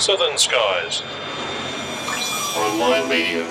Southern Skies. Online media.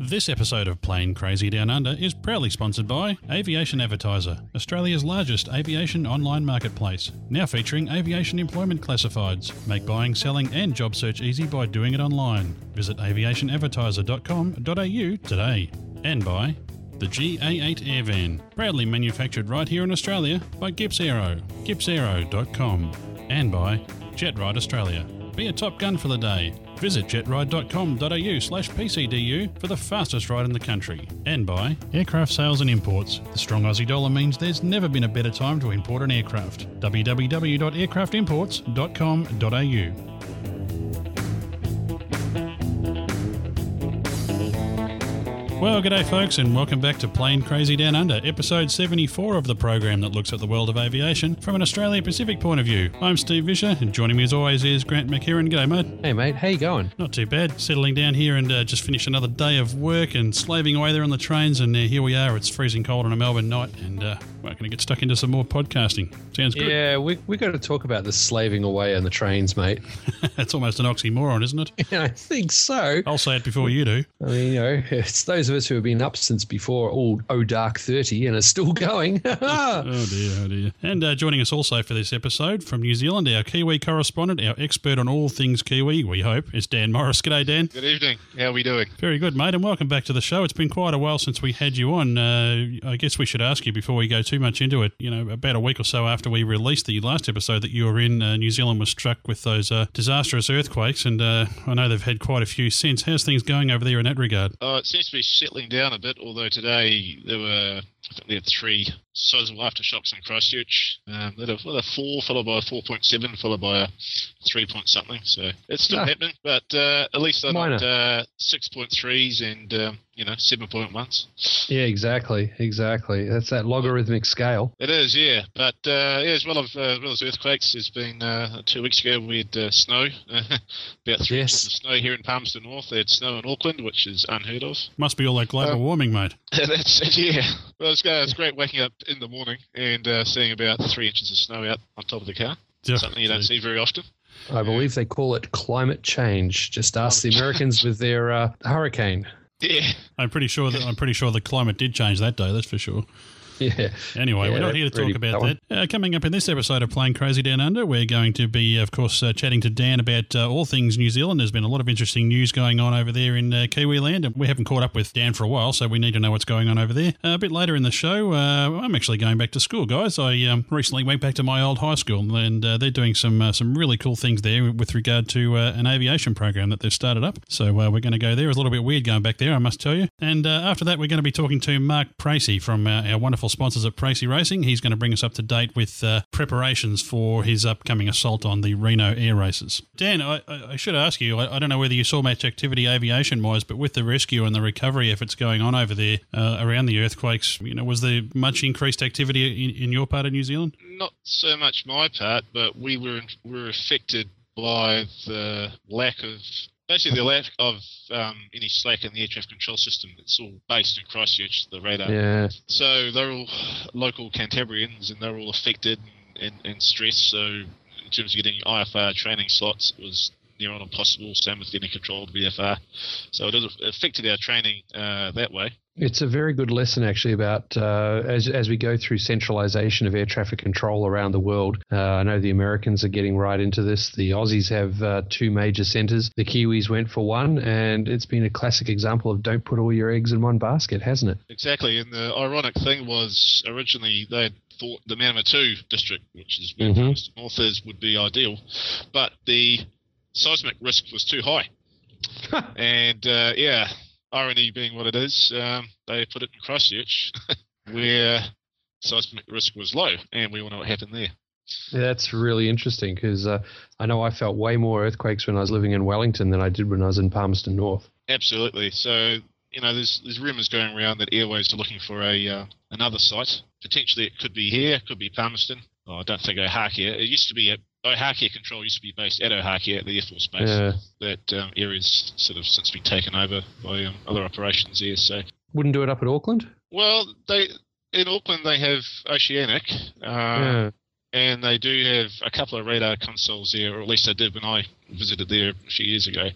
This episode of Plane Crazy Down Under is proudly sponsored by Aviation Advertiser, Australia's largest aviation online marketplace, now featuring aviation employment classifieds. Make buying, selling, and job search easy by doing it online. Visit aviationadvertiser.com.au today. And by the GA8 Airvan, proudly manufactured right here in Australia by Gips Aero, gippsaero.com. And by JetRide Australia. Be a top gun for the day. Visit jetride.com.au slash PCDU for the fastest ride in the country. And by Aircraft Sales and Imports. The strong Aussie dollar means there's never been a better time to import an aircraft. www.aircraftimports.com.au. Well, g'day, folks, and welcome back to Plane Crazy Down Under, episode 74 of the program that looks at the world of aviation from an Australia Pacific point of view. I'm Steve Visscher, and joining me as always is Grant McHarrie. G'day, mate. Hey mate, how you going? Not too bad. Settling down here and uh, just finished another day of work and slaving away there on the trains, and uh, here we are. It's freezing cold on a Melbourne night, and uh, we're going to get stuck into some more podcasting. Sounds good. Yeah, we we got to talk about the slaving away on the trains, mate. That's almost an oxymoron, isn't it? Yeah, I think so. I'll say it before you do. I mean, you know, it's those of us who have been up since before all oh dark thirty and are still going. Oh dear, oh dear. And uh, joining us also for this episode from New Zealand, our Kiwi correspondent, our expert on all things Kiwi, we hope, is Dan Morris. G'day, Dan. Good evening. How are we doing? Very good, mate, and welcome back to the show. It's been quite a while since we had you on. Uh, I guess we should ask you before we go too much into it. You know, about a week or so after we released the last episode that you were in, uh, New Zealand was struck with those uh, disastrous earthquakes, and uh, I know they've had quite a few since. How's things going over there in that regard? Oh, it seems to be settling down a bit, although today there were, I think we had three sizable aftershocks in Christchurch. Um, they had a, well, a 4 followed by a 4.7 followed by a 3 point something. So it's still Ah. happening, but uh, at least they're Minor. not uh, 6.3s and, um, you know, 7.1s. yeah, exactly, exactly. That's that logarithmic scale. It is, yeah. But uh, yeah, as well, of, uh, as well as earthquakes, there's been uh, two weeks ago we had uh, snow, about three Yes. inches of snow here in Palmerston North. They had snow in Auckland, which is unheard of. Must be all that global Uh, warming, mate. That's it, yeah. Well, it's, uh, it's great waking up in the morning and uh, seeing about three inches of snow out on top of the car. Something you don't see very often. I believe they call it climate change. Just ask the Americans with their uh, hurricane. Yeah. I'm pretty sure that I'm pretty sure the climate did change that day. That's for sure. Yeah. Anyway, Yeah, we're not here to talk about that that. Uh, coming up in this episode of Plane Crazy Down Under, we're going to be, of course, uh, chatting to Dan about uh, all things New Zealand. There's been a lot of interesting news going on over there in uh, Kiwi land, and we haven't caught up with Dan for a while, so we need to know what's going on over there. Uh, a bit later in the show, uh, I'm actually going back to school, guys. I um, recently went back to my old high school, and uh, they're doing some uh, some really cool things there with regard to uh, an aviation program that they've started up. So uh, we're going to go there. It's a little bit weird going back there, I must tell you. And uh, after that, we're going to be talking to Mark Pracey from uh, our wonderful sponsors at Pracey Racing. He's going to bring us up to date with uh, preparations for his upcoming assault on the Reno air races. Dan, I, I I should ask you, I, I don't know whether you saw much activity aviation wise, but with the rescue and the recovery efforts going on over there uh, around the earthquakes, you know, was there much increased activity in, in your part of New Zealand? Not so much my part, but we were were affected by the lack of basically the lack of um, any slack in the air traffic control system. It's all based in Christchurch, the radar. Yeah. So they're all local Cantabrians, and they're all affected and, and stressed. So in terms of getting IFR training slots, it was near on impossible. Same with getting controlled VFR. So it affected our training uh, that way. It's a very good lesson, actually, about uh, as as we go through centralization of air traffic control around the world. Uh, I know the Americans are getting right into this. The Aussies have uh, two major centres. The Kiwis went for one, and it's been a classic example of don't put all your eggs in one basket, hasn't it? Exactly. And the ironic thing was originally they thought the Manawatu district, which is where Mhm. Palmerston North is, would be ideal, but the seismic risk was too high. and uh, yeah, irony being what it is, um, they put it in Christchurch, where seismic risk was low, and we all know what happened there. Yeah, that's really interesting because uh, I know I felt way more earthquakes when I was living in Wellington than I did when I was in Palmerston North. Absolutely. So you know, there's there's rumours going around that Airways are looking for a uh, another site. Potentially, it could be here, it could be Palmerston. Oh, I don't think Ohakea. It used to be at Ohakea Control used to be based at Ohakea at the Air Force Base. Yeah. That um, area's sort of since been taken over by um, other operations there. So, Wouldn't do it up at Auckland? well, they in Auckland they have Oceanic. Uh, yeah. and they do have a couple of radar consoles there, or at least they did when I visited there a few years ago.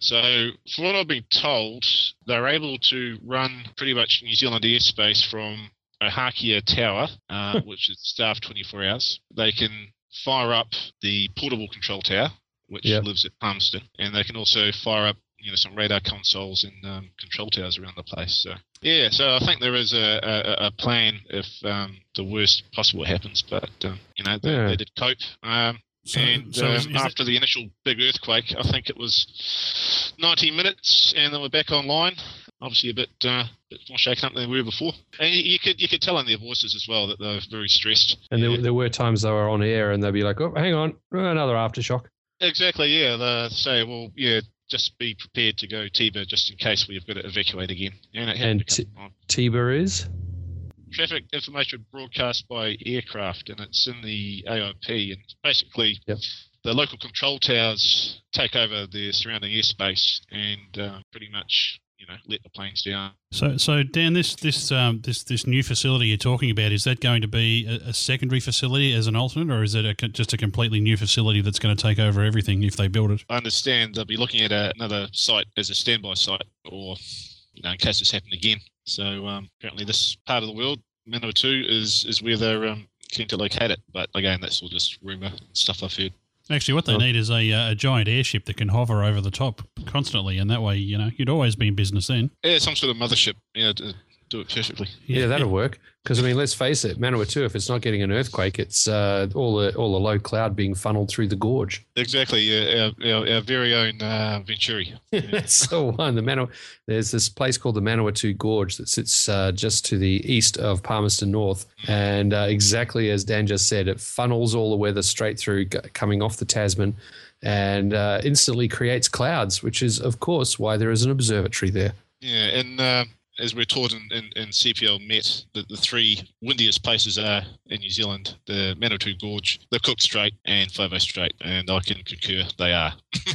So, from what I've been told, they're able to run pretty much New Zealand airspace from Ohakea Tower, uh, which is staffed 24 hours. They can fire up the portable control tower, which Yep. lives at Palmerston, and they can also fire up you know some radar consoles and um, control towers around the place. So yeah, so I think there is a, a, a plan if um, the worst possible happens, but um, you know they, Yeah. they did cope. Um, So, and so is- um, is it- after the initial big earthquake, I think it was 90 minutes, and they were back online. Obviously, a bit, uh, bit more shaken up than they were before. And you, you could you could tell in their voices as well that they were very stressed. And there, Yeah. there were times they were on air and they'd be like, oh, hang on, another aftershock. Exactly, yeah. They say, well, yeah, just be prepared to go TIBA just in case we've got to evacuate again. And, it And a couple. TIBA is? Traffic information broadcast by aircraft, and it's in the AIP. And basically, Yep. the local control towers take over the surrounding airspace and uh, pretty much, you know, let the planes down. So, so Dan, this this um, this this new facility you're talking about is that going to be a, a secondary facility as an alternate, or is it a, just a completely new facility that's going to take over everything if they build it? I understand they'll be looking at a, another site as a standby site, or you know, in case this happened again. So um, apparently, this part of the world, Manawatu, is is where they're um, keen to locate it. But again, that's all just rumor and stuff I've heard. Actually, what they Oh. need is a, uh, a giant airship that can hover over the top constantly, and that way, you know, you'd always be in business then. Yeah, some sort of mothership, you know, do it perfectly. Yeah, that'll work. Because I mean, let's face it, Manawatu, if it's not getting an earthquake, it's uh, all the all the low cloud being funneled through the gorge. Exactly, yeah, our, our, our very own uh, Venturi. That's the one. The Manaw- There's this place called the Manawatu Gorge that sits uh, just to the east of Palmerston North, and uh, exactly as Dan just said, it funnels all the weather straight through, g- coming off the Tasman, and uh, instantly creates clouds, which is, of course, why there is an observatory there. Yeah, and uh, as we're taught in, in, in CPL Met, the, the three windiest places are in New Zealand the Manawatu Gorge, the Cook Strait, and Foveaux Strait, and I can concur they are.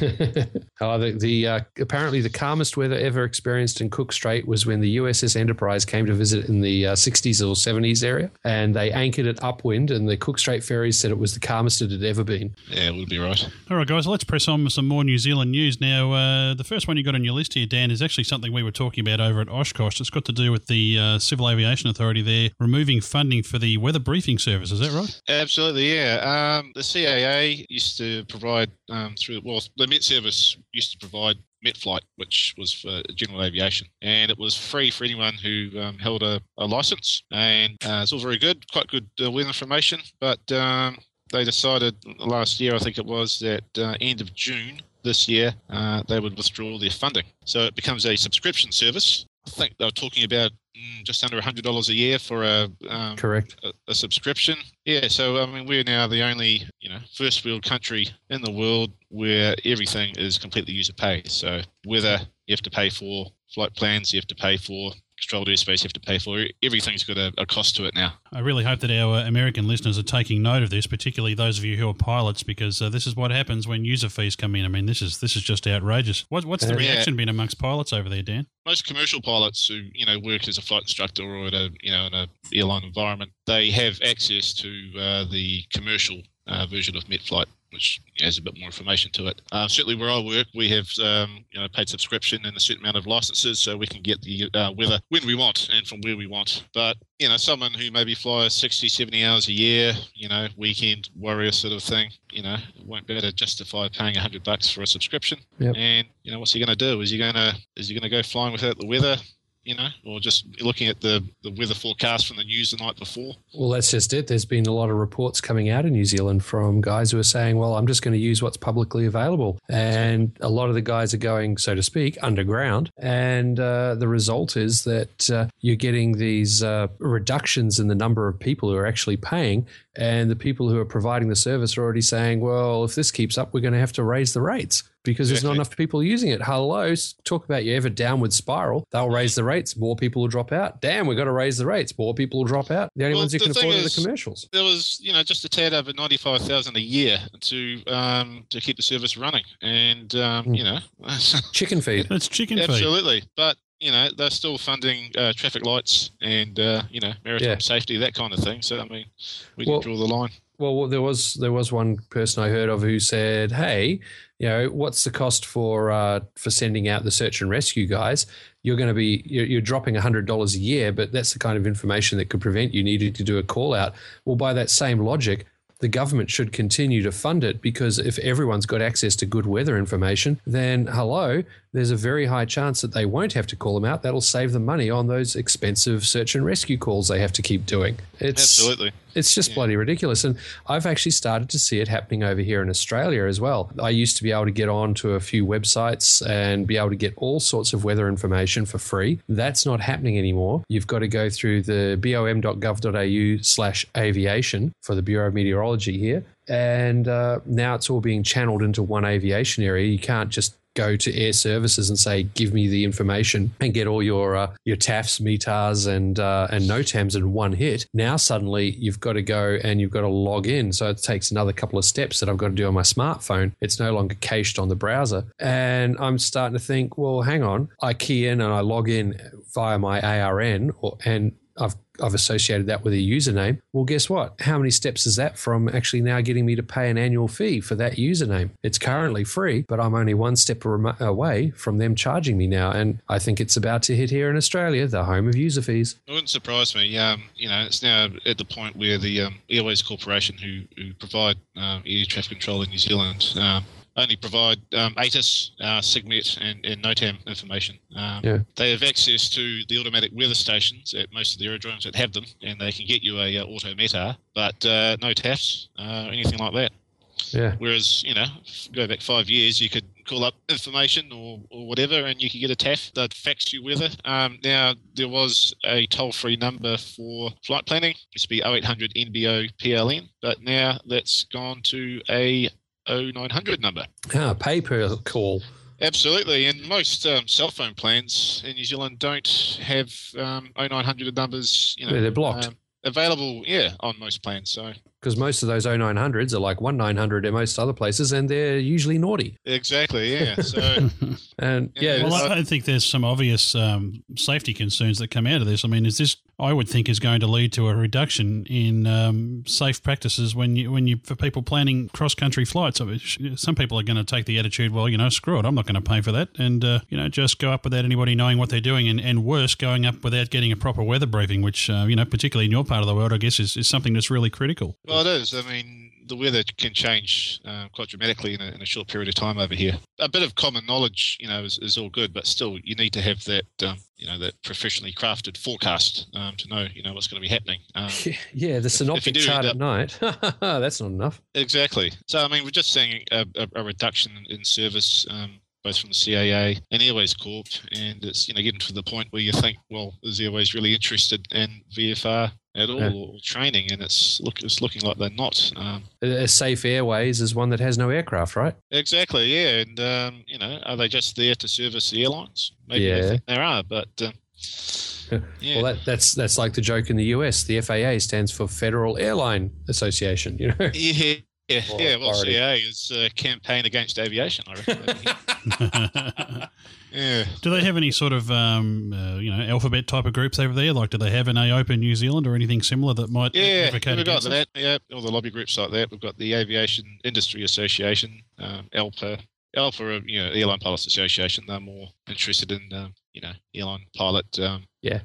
oh, the, the uh, apparently the calmest weather ever experienced in Cook Strait was when the USS Enterprise came to visit in the uh, 60s or 70s area, and they anchored it upwind, and the Cook Strait ferries said it was the calmest it had ever been. Yeah, it would be right. All right, guys, let's press on with some more New Zealand news. Now, uh, the first one you got on your list here, Dan, is actually something we were talking about over at Oshkosh. It's got to do with the uh, Civil Aviation Authority there removing funding for the weather briefing service. Is that right? Absolutely, yeah. Um, the CAA used to provide um, through well, the Met Service used to provide MetFlight, which was for general aviation, and it was free for anyone who um, held a, a license. And uh, it's all very good, quite good uh, weather information. But um, they decided last year, I think it was, that uh, end of June this year, uh, they would withdraw their funding. So it becomes a subscription service. I think they were talking about mm, just under $100 a year for a um, Correct. a, a subscription. Yeah, so I mean, we're now the only you know first world country in the world where everything is completely user pay. So whether you have to pay for flight plans, you have to pay for controlled airspace, you have to pay for everything's got a, a cost to it now. I really hope that our uh, American listeners are taking note of this, particularly those of you who are pilots, because uh, this is what happens when user fees come in. I mean, this is this is just outrageous. What, what's the Yeah. reaction been amongst pilots over there, Dan? most commercial pilots who you know work as a flight instructor or at a you know in a airline environment, they have access to uh, the commercial uh, version of MetFlight, which has a bit more information to it. Uh, certainly, where I work, we have um, you know paid subscription and a certain amount of licenses, so we can get the uh, weather when we want and from where we want. But you know, someone who maybe flies 60, 70 hours a year, you know, weekend warrior sort of thing, you know, won't be able to justify paying a hundred bucks for a subscription. Yep. And you know, what's he going to do? Is he going to is he going to go flying without the weather? You know, or just looking at the, the weather forecast from the news the night before. Well, that's just it. There's been a lot of reports coming out in New Zealand from guys who are saying, well, I'm just going to use what's publicly available. And a lot of the guys are going, so to speak, underground. And uh, the result is that uh, you're getting these uh, reductions in the number of people who are actually paying. And the people who are providing the service are already saying, well, if this keeps up, we're going to have to raise the rates because there's not enough people using it. Hello, talk about your ever downward spiral. They'll raise the rates, more people will drop out. Damn, we've got to raise the rates, more people will drop out. The only Well, ones who can thing afford are the commercials. There was, you know, just a tad over ninety five thousand a year to um, to keep the service running, and um, Hmm. you know, Chicken feed. That's chicken feed. absolutely. But you know, they're still funding uh, traffic lights and uh, you know maritime Yeah. safety, that kind of thing. So I mean, we Well- can draw the line. well, there was there was one person I heard of who said, "Hey, you know, what's the cost for uh, for sending out the search and rescue guys? You're going to be you're, you're dropping hundred dollars a year, but that's the kind of information that could prevent you needing to do a call out. Well, by that same logic." The government should continue to fund it because if everyone's got access to good weather information, then hello, there's a very high chance that they won't have to call them out. That'll save them money on those expensive search and rescue calls they have to keep doing. It's Absolutely. it's just Yeah. bloody ridiculous. And I've actually started to see it happening over here in Australia as well. I used to be able to get on to a few websites and be able to get all sorts of weather information for free. That's not happening anymore. You've got to go through the bom.gov.au slash aviation for the Bureau of Meteorology here. And uh, now it's all being channeled into one aviation area. You can't just go to air services and say, "Give me the information," and get all your uh, your TAFs, METARs, and uh, and NOTAMs in one hit. Now suddenly you've got to go and you've got to log in, so it takes another couple of steps that I've got to do on my smartphone. It's no longer cached on the browser, and I'm starting to think, well, hang on, I key in and I log in via my ARN, or, and I've I've associated that with a username. Well, guess what? How many steps is that from actually now getting me to pay an annual fee for that username? It's currently free, but I'm only one step away from them charging me now. And I think it's about to hit here in Australia, the home of user fees. It wouldn't surprise me. Um, you know, it's now at the point where the um, Airways Corporation, who, who provide um, air traffic control in New Zealand, um, only provide um, ATIS, uh, SIGMET, and, and NOTAM information. Um, Yeah. They have access to the automatic weather stations at most of the aerodromes that have them, and they can get you a uh, auto METAR, but uh, no TAFs, uh, anything like that. Yeah. Whereas, you know, go back five years, you could call up information or, or whatever and you could get a TAF. They'd fax you weather. Um, now, there was a toll free number for flight planning. It used to be 0800 NBO PLN, but now that's gone to a 0900 number. Ah, pay per call. Absolutely, and most um, cell phone plans in New Zealand don't have um, 0900 numbers. You know, Yeah, they're blocked. um, available. Yeah, on most plans. So Because most of those 0900s are like 1900 in most other places, and they're usually naughty. exactly. Yeah. So And yeah, Yeah, Well, this- I, I think there's some obvious um, safety concerns that come out of this. I mean, is this? I would think is going to lead to a reduction in um, safe practices when you when you for people planning cross country flights. Some people are going to take the attitude, well, you know, screw it, I'm not going to pay for that, and uh, you know, just go up without anybody knowing what they're doing, and, and worse, going up without getting a proper weather briefing, which uh, you know, particularly in your part of the world, I guess, is, is something that's really critical. Well, it is. I mean, the weather can change uh, quite dramatically in a, in a short period of time over here. A bit of common knowledge, you know, is, is all good, but still, you need to have that, um, you know, that professionally crafted forecast um, to know, you know, what's going to be happening. Um, yeah, the synoptic chart end at night. That's not enough. Exactly. So, I mean, we're just seeing a, a, a reduction in service, um, both from the CAA and Airways Corp, and it's you know getting to the point where you think, well, is Airways really interested in VFR at all Yeah. or training? And it's look it's looking like they're not. Um, A Safe Airways is one that has no aircraft, right? exactly. Yeah. And um, you know, are they just there to service the airlines? Maybe Yeah. they think there are, but. Um, yeah. Well, that, that's that's like the joke in the US. The FAA stands for Federal Airline Association. You know. yeah. Yeah, Or yeah. Well, authority. CAA is a campaign against aviation, I reckon. yeah. Do they have any sort of um, uh, you know alphabet type of groups over there? Like, do they have an AOPA New Zealand or anything similar that might Yeah, advocate we've got against that. Yeah, all the lobby groups like that. We've got the Aviation Industry Association, um, ALPA. ALPA, are, you know, Airline Pilots Association. They're more interested in, um, you know, airline pilot. Um, Yeah.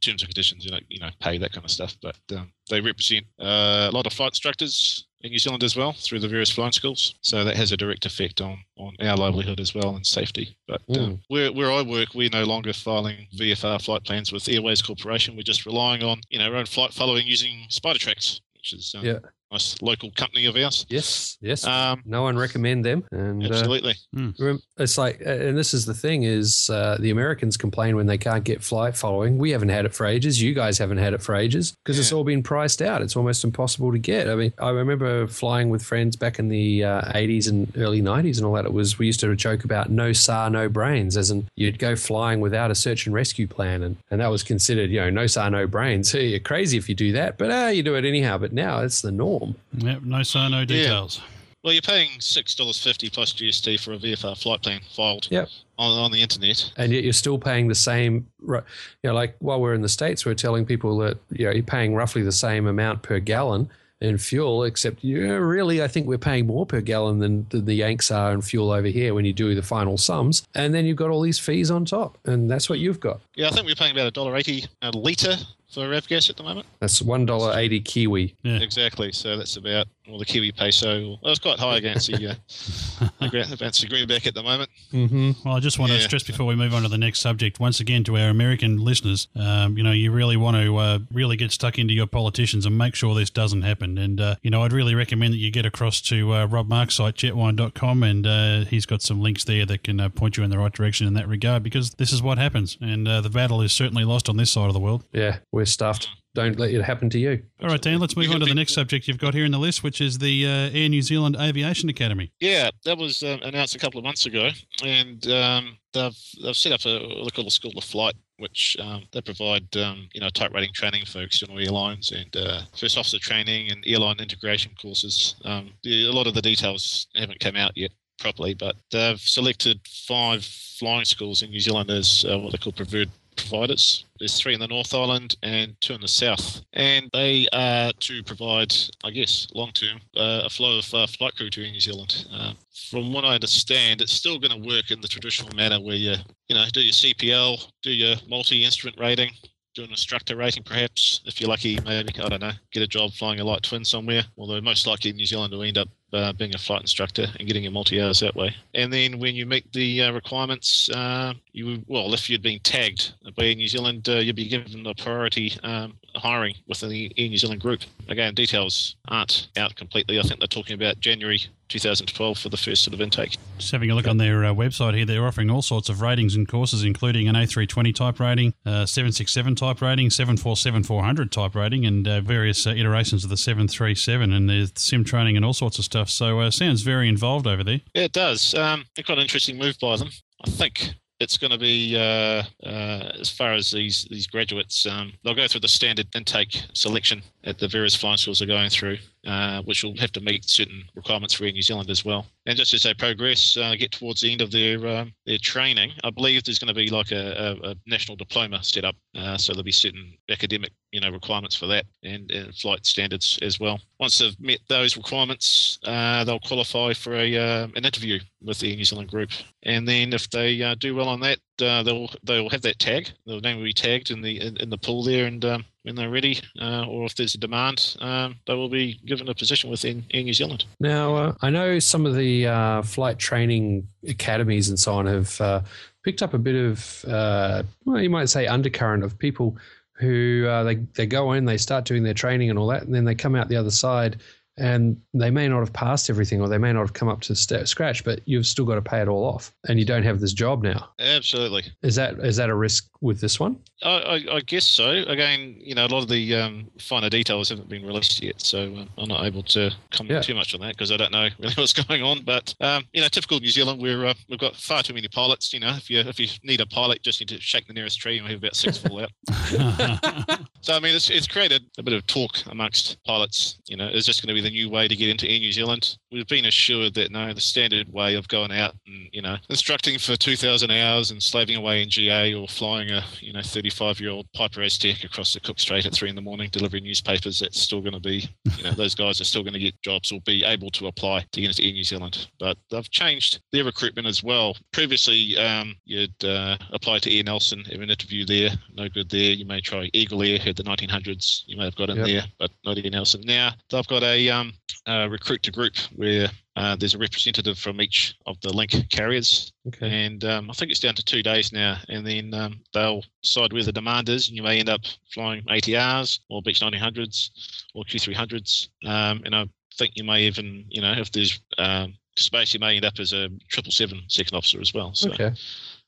Terms and conditions, you know, you know, pay that kind of stuff. But um, they represent uh, a lot of flight instructors in New Zealand as well through the various flying schools. So that has a direct effect on, on our livelihood as well and safety. But um, where, where I work, we're no longer filing VFR flight plans with Airways Corporation. We're just relying on you know our own flight following using Spidertracks, which is um, Yeah. A nice local company of ours. Yes. Yes. Um, no one recommend them. And uh, absolutely. Rem- It's like, uh, and this is the thing: is uh, the Americans complain when they can't get flight following. We haven't had it for ages. You guys haven't had it for ages because it's all been priced out. It's almost impossible to get. I mean, I remember flying with friends back in the uh, '80s and early '90s and all that. It was we used to joke about no SAR, no brains, as in you'd go flying without a search and rescue plan, and, and that was considered, you know, no SAR, no brains. Hey, you're crazy if you do that, but ah, you do it anyhow. But now it's the norm. Yep, no sir, no details. Well, you're paying six dollars fifty plus GST for a VFR flight plan filed Yep. on, on the internet. and yet you're still paying the same. ru- You know, like while we're in the states, we're telling people that you know you're paying roughly the same amount per gallon in fuel, except yeah, really, I think we're paying more per gallon than, than the Yanks are in fuel over here when you do the final sums. And then you've got all these fees on top, and that's what you've got. Yeah, I think we're paying about a dollar eighty a litre for avgas at the moment. That's one dollar eighty Kiwi. Yeah. Exactly. So that's about well the Kiwi peso. Well, it's quite high against the uh, against the greenback at the moment. Mm-hmm. Well, I just want to Yeah. stress before we move on to the next subject, once again, to our American listeners, um, you know, you really want to uh, really get stuck into your politicians and make sure this doesn't happen. And, uh, you know, I'd really recommend that you get across to uh, Rob Mark's site, jetwhine.com, and uh, he's got some links there that can uh, point you in the right direction in that regard because this is what happens. And uh, the battle is certainly lost on this side of the world. Yeah, we're stuffed. Don't let it happen to you. All right, Dan, let's move on to the next subject you've got here in the list, which is the uh, Air New Zealand Aviation Academy. Yeah, that was um, announced a couple of months ago, and um, they've they've set up a what they call a school of flight, which um, they provide um, you know type rating training for external airlines and uh, first officer training and airline integration courses. Um, a lot of the details haven't come out yet properly, but they've selected five flying schools in New Zealand as uh, what they call preferred providers. There's three in the North Island and two in the South, and they are to provide, I guess, long term uh, a flow of uh, flight crew to New Zealand. Uh, from what I understand, it's still going to work in the traditional manner where you, you know, do your CPL, do your multi-instrument rating, do an instructor rating perhaps. If you're lucky, maybe I don't know, get a job flying a light twin somewhere. Although most likely New Zealand will end up uh, being a flight instructor and getting your multi hours that way. And then when you meet the uh, requirements, uh, you well, if you'd been tagged by Air New Zealand, uh, you'd be given the priority um, hiring within the Air New Zealand group. Again, details aren't out completely. I think they're talking about January 2012 for the first sort of intake. Just having a look on their uh, website here, they're offering all sorts of ratings and courses, including an A320 type rating, uh, 767 type rating, 747 400 type rating, and uh, various uh, iterations of the 737. And there's sim training and all sorts of stuff. So, uh, sounds very involved over there. Yeah, it does. Um, quite an interesting move by them. I think it's going to be uh, uh, as far as these these graduates. Um, they'll go through the standard intake selection at the various flying schools they're going through, uh, which will have to meet certain requirements for Air New Zealand as well. And just as they progress, uh, get towards the end of their um, their training, I believe there's going to be like a, a, a national diploma set up. Uh, so there'll be certain academic you know requirements for that and, and flight standards as well. Once they've met those requirements, uh, they'll qualify for a uh, an interview with the New Zealand group, and then if they uh, do well on that, uh, they'll they'll have that tag. Their name will be tagged in the in, in the pool there, and um, when they're ready, uh, or if there's a demand, um, they will be given a position within Air New Zealand. Now, uh, I know some of the uh, flight training academies and so on have uh, picked up a bit of, uh, well, you might say, undercurrent of people who uh, they, they go in, they start doing their training and all that, and then they come out the other side and they may not have passed everything or they may not have come up to st- scratch, but you've still got to pay it all off and you don't have this job now. Absolutely. Is that is that a risk with this one? I, I, I guess so. Again, you know, a lot of the um, finer details haven't been released yet, so um, I'm not able to comment Yeah. too much on that because I don't know really what's going on. But um, you know, typical New Zealand, we're uh, we've got far too many pilots. You know, if you if you need a pilot, just need to shake the nearest tree, and we have about six fall out. So I mean, it's it's created a bit of talk amongst pilots. You know, is this going to be the new way to get into Air New Zealand? We've been assured that no, the standard way of going out and you know instructing for 2,000 hours and slaving away in GA or flying a you know 35 year old Piper Aztec across the Cook Strait at three in the morning delivering newspapers. That's still going to be you know those guys are still going to get jobs or be able to apply to get into Air New Zealand. But they've changed their recruitment as well. Previously, um, you'd uh, apply to Air Nelson, have an interview there, no good there. You may try Eagle Air, the 1900s, you may have got in Yep. there, but not Air Nelson. Now they've got a um, recruit to group where uh, there's a representative from each of the link carriers, Okay. and um, I think it's down to two days now. And then um, they'll decide where the demand is, and you may end up flying ATRs or Beech 1900s or Q300s. Um, and I think you may even, you know, if there's um, space, you may end up as a triple seven second officer as well. So Okay.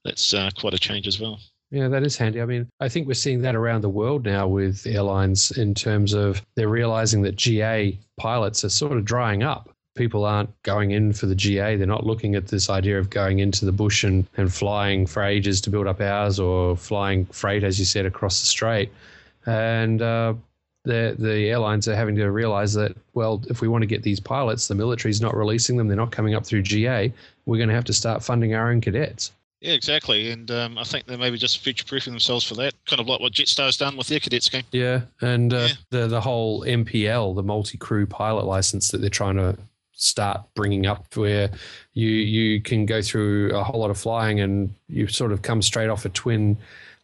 that's uh, quite a change as well. Yeah, that is handy. I mean, I think we're seeing that around the world now with airlines in terms of they're realizing that GA pilots are sort of drying up. People aren't going in for the GA. They're not looking at this idea of going into the bush and, and flying for ages to build up hours or flying freight, as you said, across the strait. And uh, the, the airlines are having to realize that, well, if we want to get these pilots, the military's not releasing them, they're not coming up through GA, we're going to have to start funding our own cadets. Yeah, exactly. And um, I think they're maybe just future proofing themselves for that, kind of like what Jetstar's done with their cadets scheme. Yeah, and uh, Yeah. the the whole MPL, the multi crew pilot license that they're trying to start bringing up, where you you can go through a whole lot of flying and you sort of come straight off a twin,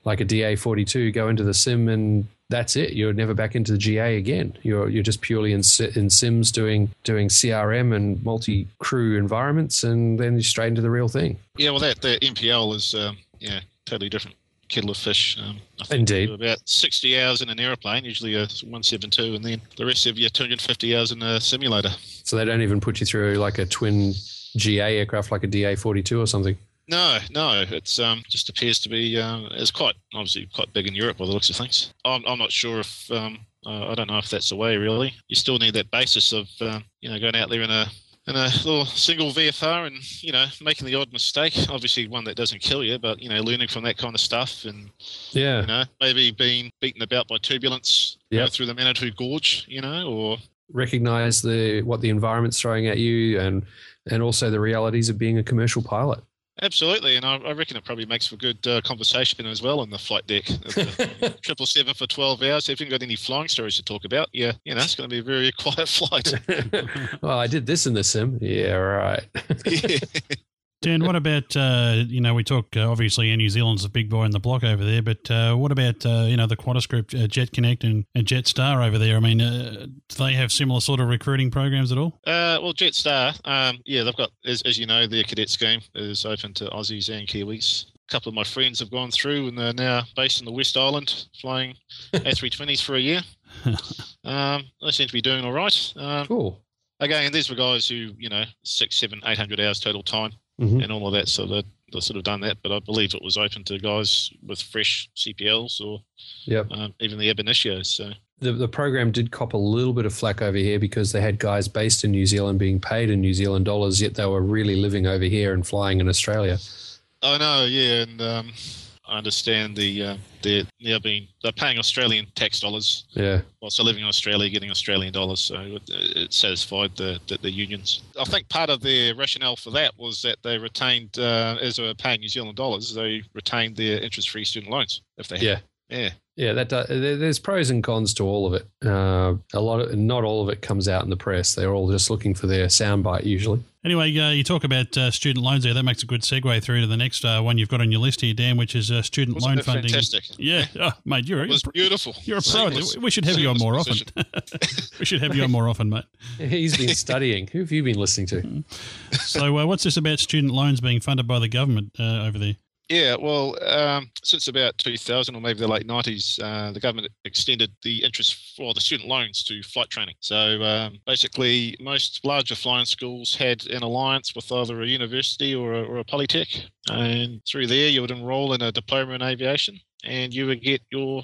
like a DA forty two, go into the sim and. That's it. You're never back into the GA again. You're you're just purely in in sims doing doing CRM and multi crew environments, and then you're straight into the real thing. Yeah, well, that the MPL is um, yeah totally different kettle of fish. Um, I think Indeed. about sixty hours in an airplane, usually a one seven two, and then the rest of your two hundred fifty hours in a simulator. So they don't even put you through like a twin GA aircraft, like a DA forty two or something. No, no, it's um, just appears to be uh, it's quite obviously quite big in Europe by the looks of things. I'm, I'm not sure if um, uh, I don't know if that's the way really. You still need that basis of um, you know going out there in a in a little single VFR and you know making the odd mistake. Obviously one that doesn't kill you, but you know learning from that kind of stuff and Yeah, you know maybe being beaten about by turbulence Yep. go through the Manawatu Gorge, you know, or recognize the what the environment's throwing at you, and and also the realities of being a commercial pilot. Absolutely, and I, I reckon it probably makes for good uh, conversation as well on the flight deck. Triple seven for twelve hours. If you haven't got any flying stories to talk about, yeah, you know it's going to be a very quiet flight. well, I did this in the sim. Yeah, right. yeah. Dan, what about uh, you know we talk uh, obviously Air New Zealand's a big boy in the block over there, but uh, what about uh, you know the Qantas group, uh, Jet Connect and, and Jetstar over there? I mean, uh, do they have similar sort of recruiting programs at all? Uh, well, Jetstar, um, yeah, they've got as, as you know, their cadet scheme is open to Aussies and Kiwis. A couple of my friends have gone through and they're now based in the West Island, flying A320s for a year. Um, they seem to be doing all right. Um, cool. again, these were guys who, you know, six, seven, eight hundred hours total time Mhm. and all of that. So they they sort of done that. But I believe it was open to guys with fresh CPLs or Yep. um, even the ab initios. So The, the program did cop a little bit of flack over here because they had guys based in New Zealand being paid in New Zealand dollars, yet they were really living over here and flying in Australia. I know, yeah, and um, I understand the uh, they're being they're paying Australian tax dollars Yeah. whilst they're living in Australia, getting Australian dollars. So it, it satisfied the, the the unions. I think part of their rationale for that was that they retained, uh, as they were paying New Zealand dollars, they retained their interest-free student loans if they had. Yeah. Yeah. Yeah, that does, there's pros and cons to all of it. Uh, a lot of not all of it comes out in the press. They're all just looking for their soundbite usually. Anyway, uh, you talk about uh, student loans there. That makes a good segue through to the next uh, one you've got on your list here, Dan, which is uh, student Wasn't loan that funding. fantastic? Yeah, oh, mate, you're, It was you're, beautiful. you're a pro. Seamless- We should have you on seamless more often. we should have you on more often, mate. He's been studying. Who have you been listening to? So, uh, what's this about student loans being funded by the government uh, over there? Yeah, well, um, since about 2000 or maybe the late 90s, uh, the government extended the interest for the student loans to flight training. So um, basically, most larger flying schools had an alliance with either a university or a, or a polytech, and through there you would enrol in a diploma in aviation, and you would get your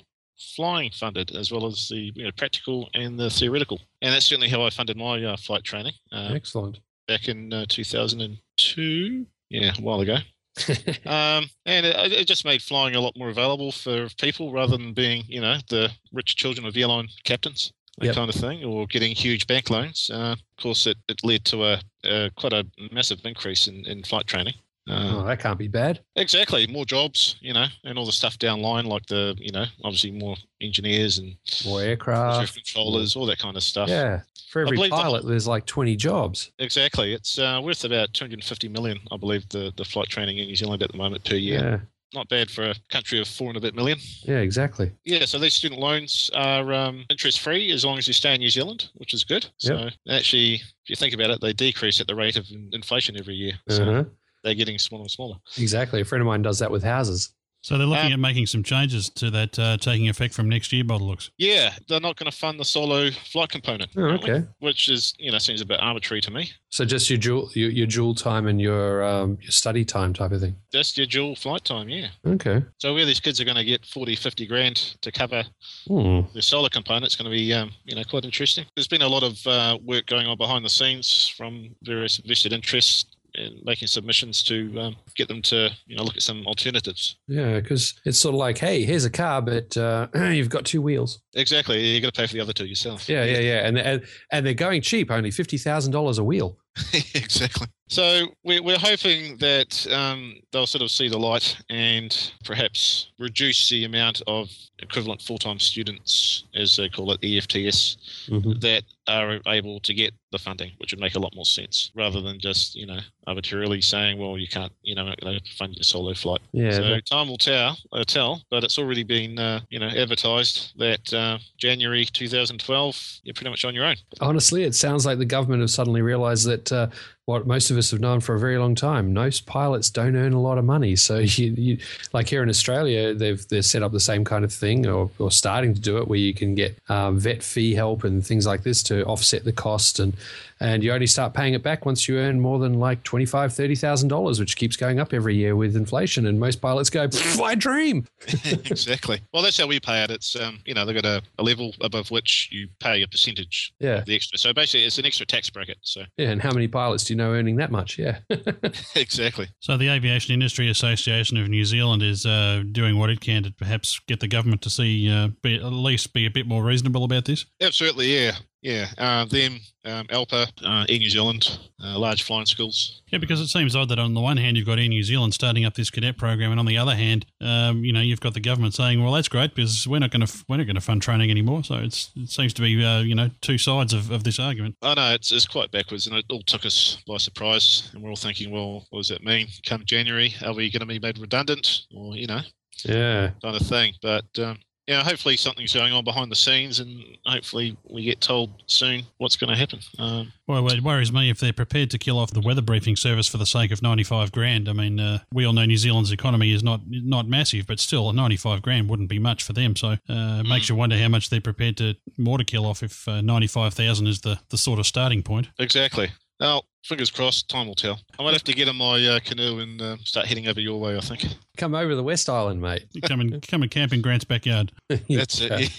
flying funded as well as the you know, practical and the theoretical. And that's certainly how I funded my uh, flight training uh, Excellent. back in uh, 2002. Yeah, a while ago. Um, and it, it just made flying a lot more available for people rather than being, you know, the rich children of airline captains, that Yep. kind of thing, or getting huge bank loans. Uh, of course, it, it led to a, a quite a massive increase in, in flight training. Uh, Oh, that can't be bad. Exactly, more jobs, you know, and all the stuff down line, like the, you know, obviously more engineers and More aircraft. controllers, all that kind of stuff. Yeah. For every pilot, there's like 20 jobs. Exactly, it's uh, worth about 250 million, I believe, the, the flight training in New Zealand at the moment per year. Yeah. Not bad for a country of four and a bit million. Yeah, exactly. Yeah, so these student loans are um, interest free as long as you stay in New Zealand, which is good. So actually, if you think about it, they decrease at the rate of inflation every year. So Uh-huh. They're getting smaller and smaller. Exactly. A friend of mine does that with houses. So they're looking Um, at making some changes to that, uh, taking effect from next year, by the looks. Yeah, they're not going to fund the solo flight component. Oh, apparently, okay. Which is, you know, seems a bit arbitrary to me. So just your dual your, your dual time and your um, your study time type of thing. Just your dual flight time, yeah. Okay. So where these kids are going to get 40, 50 grand to cover Hmm. the solar component is going to be, um, you know, quite interesting. There's been a lot of uh, work going on behind the scenes from various vested interests in making submissions to um, get them to, you know, look at some alternatives. Yeah, because it's sort of like, hey, here's a car, but uh, you've got two wheels. Exactly. You got to pay for the other two yourself. Yeah, yeah, yeah, and and, and they're going cheap, only fifty thousand dollars a wheel. exactly. So we're, we're hoping that um, they'll sort of see the light and perhaps reduce the amount of equivalent full-time students, as they call it, EFTS, Mhm. that are able to get the funding, which would make a lot more sense, rather than just you know arbitrarily saying, well, you can't, you know, fund your solo flight. Yeah, so time will tell, uh, tell, but it's already been, uh, you know, advertised that uh, January 2012, you're pretty much on your own. honestly, it sounds like the government have suddenly realised that uh, what most of us have known for a very long time: most pilots don't earn a lot of money. So, you, you like here in Australia, they've they've set up the same kind of thing, or, or starting to do it, where you can get um, vet fee help and things like this to offset the cost, and and you only start paying it back once you earn more than like twenty five, thirty thousand dollars, which keeps going up every year with inflation. And most pilots go, "Pff, "I dream." exactly. Well, that's how we pay it. It's um, you know they've got a, a level above which you pay a percentage Yeah, of the extra. So basically, it's an extra tax bracket. So yeah. And how many pilots do you know earning that much? Yeah. exactly. So the Aviation Industry Association of New Zealand is uh, doing what it can to perhaps get the government to see, uh, be, at least be a bit more reasonable about this. Absolutely, yeah, yeah. Uh, them, um, ALPA, uh, Air New Zealand, uh, large flying schools. Yeah, because it seems odd that on the one hand you've got Air New Zealand starting up this cadet program, and on the other hand, um, you know, you've got the government saying, "Well, that's great because we're not going to we're not going to fund training anymore." So it's it seems to be uh, you know two sides of, of this argument. I know it's, it's quite backwards, and it all took us by surprise. And we're all thinking, well, what does that mean? Come January, are we going to be made redundant, or you know, Yeah. kind of thing? But um, yeah, hopefully something's going on behind the scenes, and hopefully we get told soon what's going to happen. Um, Well, it worries me if they're prepared to kill off the weather briefing service for the sake of ninety five grand. I mean, uh, we all know New Zealand's economy is not not massive, but still, ninety five grand wouldn't be much for them. So uh, it makes you wonder how much they're prepared to more to kill off if uh, ninety five thousand is the the sort of starting point. exactly. Now, fingers crossed, time will tell. I might have to get in my uh, canoe and uh, start heading over your way. I think Come over to the West Island, mate. Come and come and camp in Grant's backyard. that's it.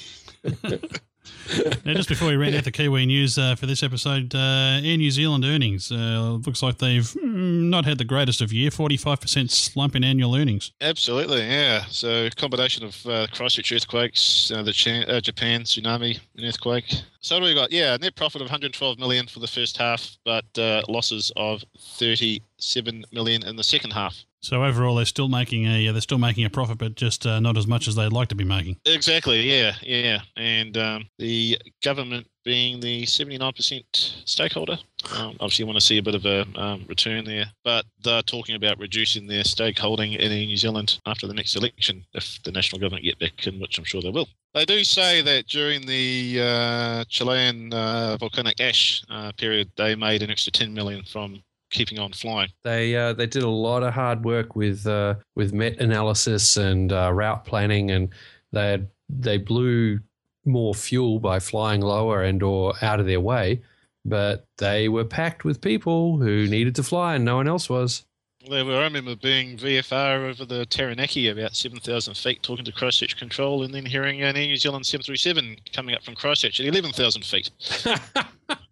Now, just before we round out the Kiwi news uh, for this episode, uh, Air New Zealand earnings uh, looks like they've mm, not had the greatest of year. Forty five percent slump in annual earnings. Absolutely, yeah. So combination of uh, Christchurch earthquakes, uh, the uh, Japan tsunami and earthquake. So we got? Yeah, net profit of 112 million for the first half, but uh, losses of 37 million in the second half. So overall, they're still making a they're still making a profit, but just uh, not as much as they'd like to be making. Exactly, yeah, yeah. And um, the government being the 79% stakeholder, um, obviously want to see a bit of a um, return there, but they're talking about reducing their stakeholding in New Zealand after the next election if the national government get back in, which I'm sure they will. They do say that during the uh, Chilean uh, volcanic ash uh, period, they made an extra 10 million from keeping on flying. They uh, they did a lot of hard work with uh, with met analysis and uh, route planning, and they had, they blew more fuel by flying lower and or out of their way, but they were packed with people who needed to fly, and no one else was. They were, I remember being VFR over the Taranaki about 7,000 feet talking to Christchurch Control and then hearing an Air New Zealand 737 coming up from Christchurch at 11,000 feet,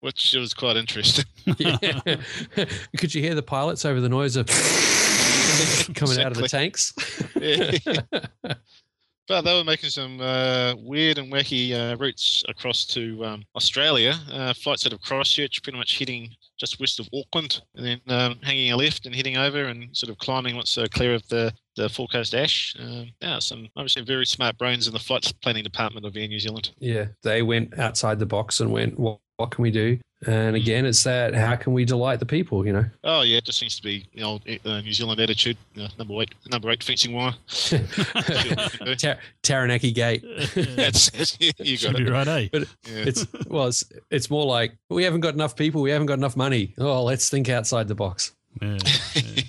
which was quite interesting. Yeah. Could you hear the pilots over the noise of coming out of the tanks? Yeah. But they were making some uh, weird and wacky uh, routes across to um, Australia. Uh, flights out of Christchurch, pretty much heading just west of Auckland, and then um, hanging a left and heading over and sort of climbing once they're clear of the, the forecast ash. Um, yeah, some obviously very smart brains in the flight planning department of Air New Zealand. Yeah, they went outside the box and went, "What, what can we do?" And again, it's that how can we delight the people? You know, Oh yeah, it just seems to be the old uh, New Zealand attitude. Uh, number eight, number eight fencing wire. Tar- Taranaki Gate. That's it. you Should got be it. right, eh? But Yeah. it's well, it's, it's more like we haven't got enough people, we haven't got enough money. Oh, let's think outside the box. Yeah, yeah.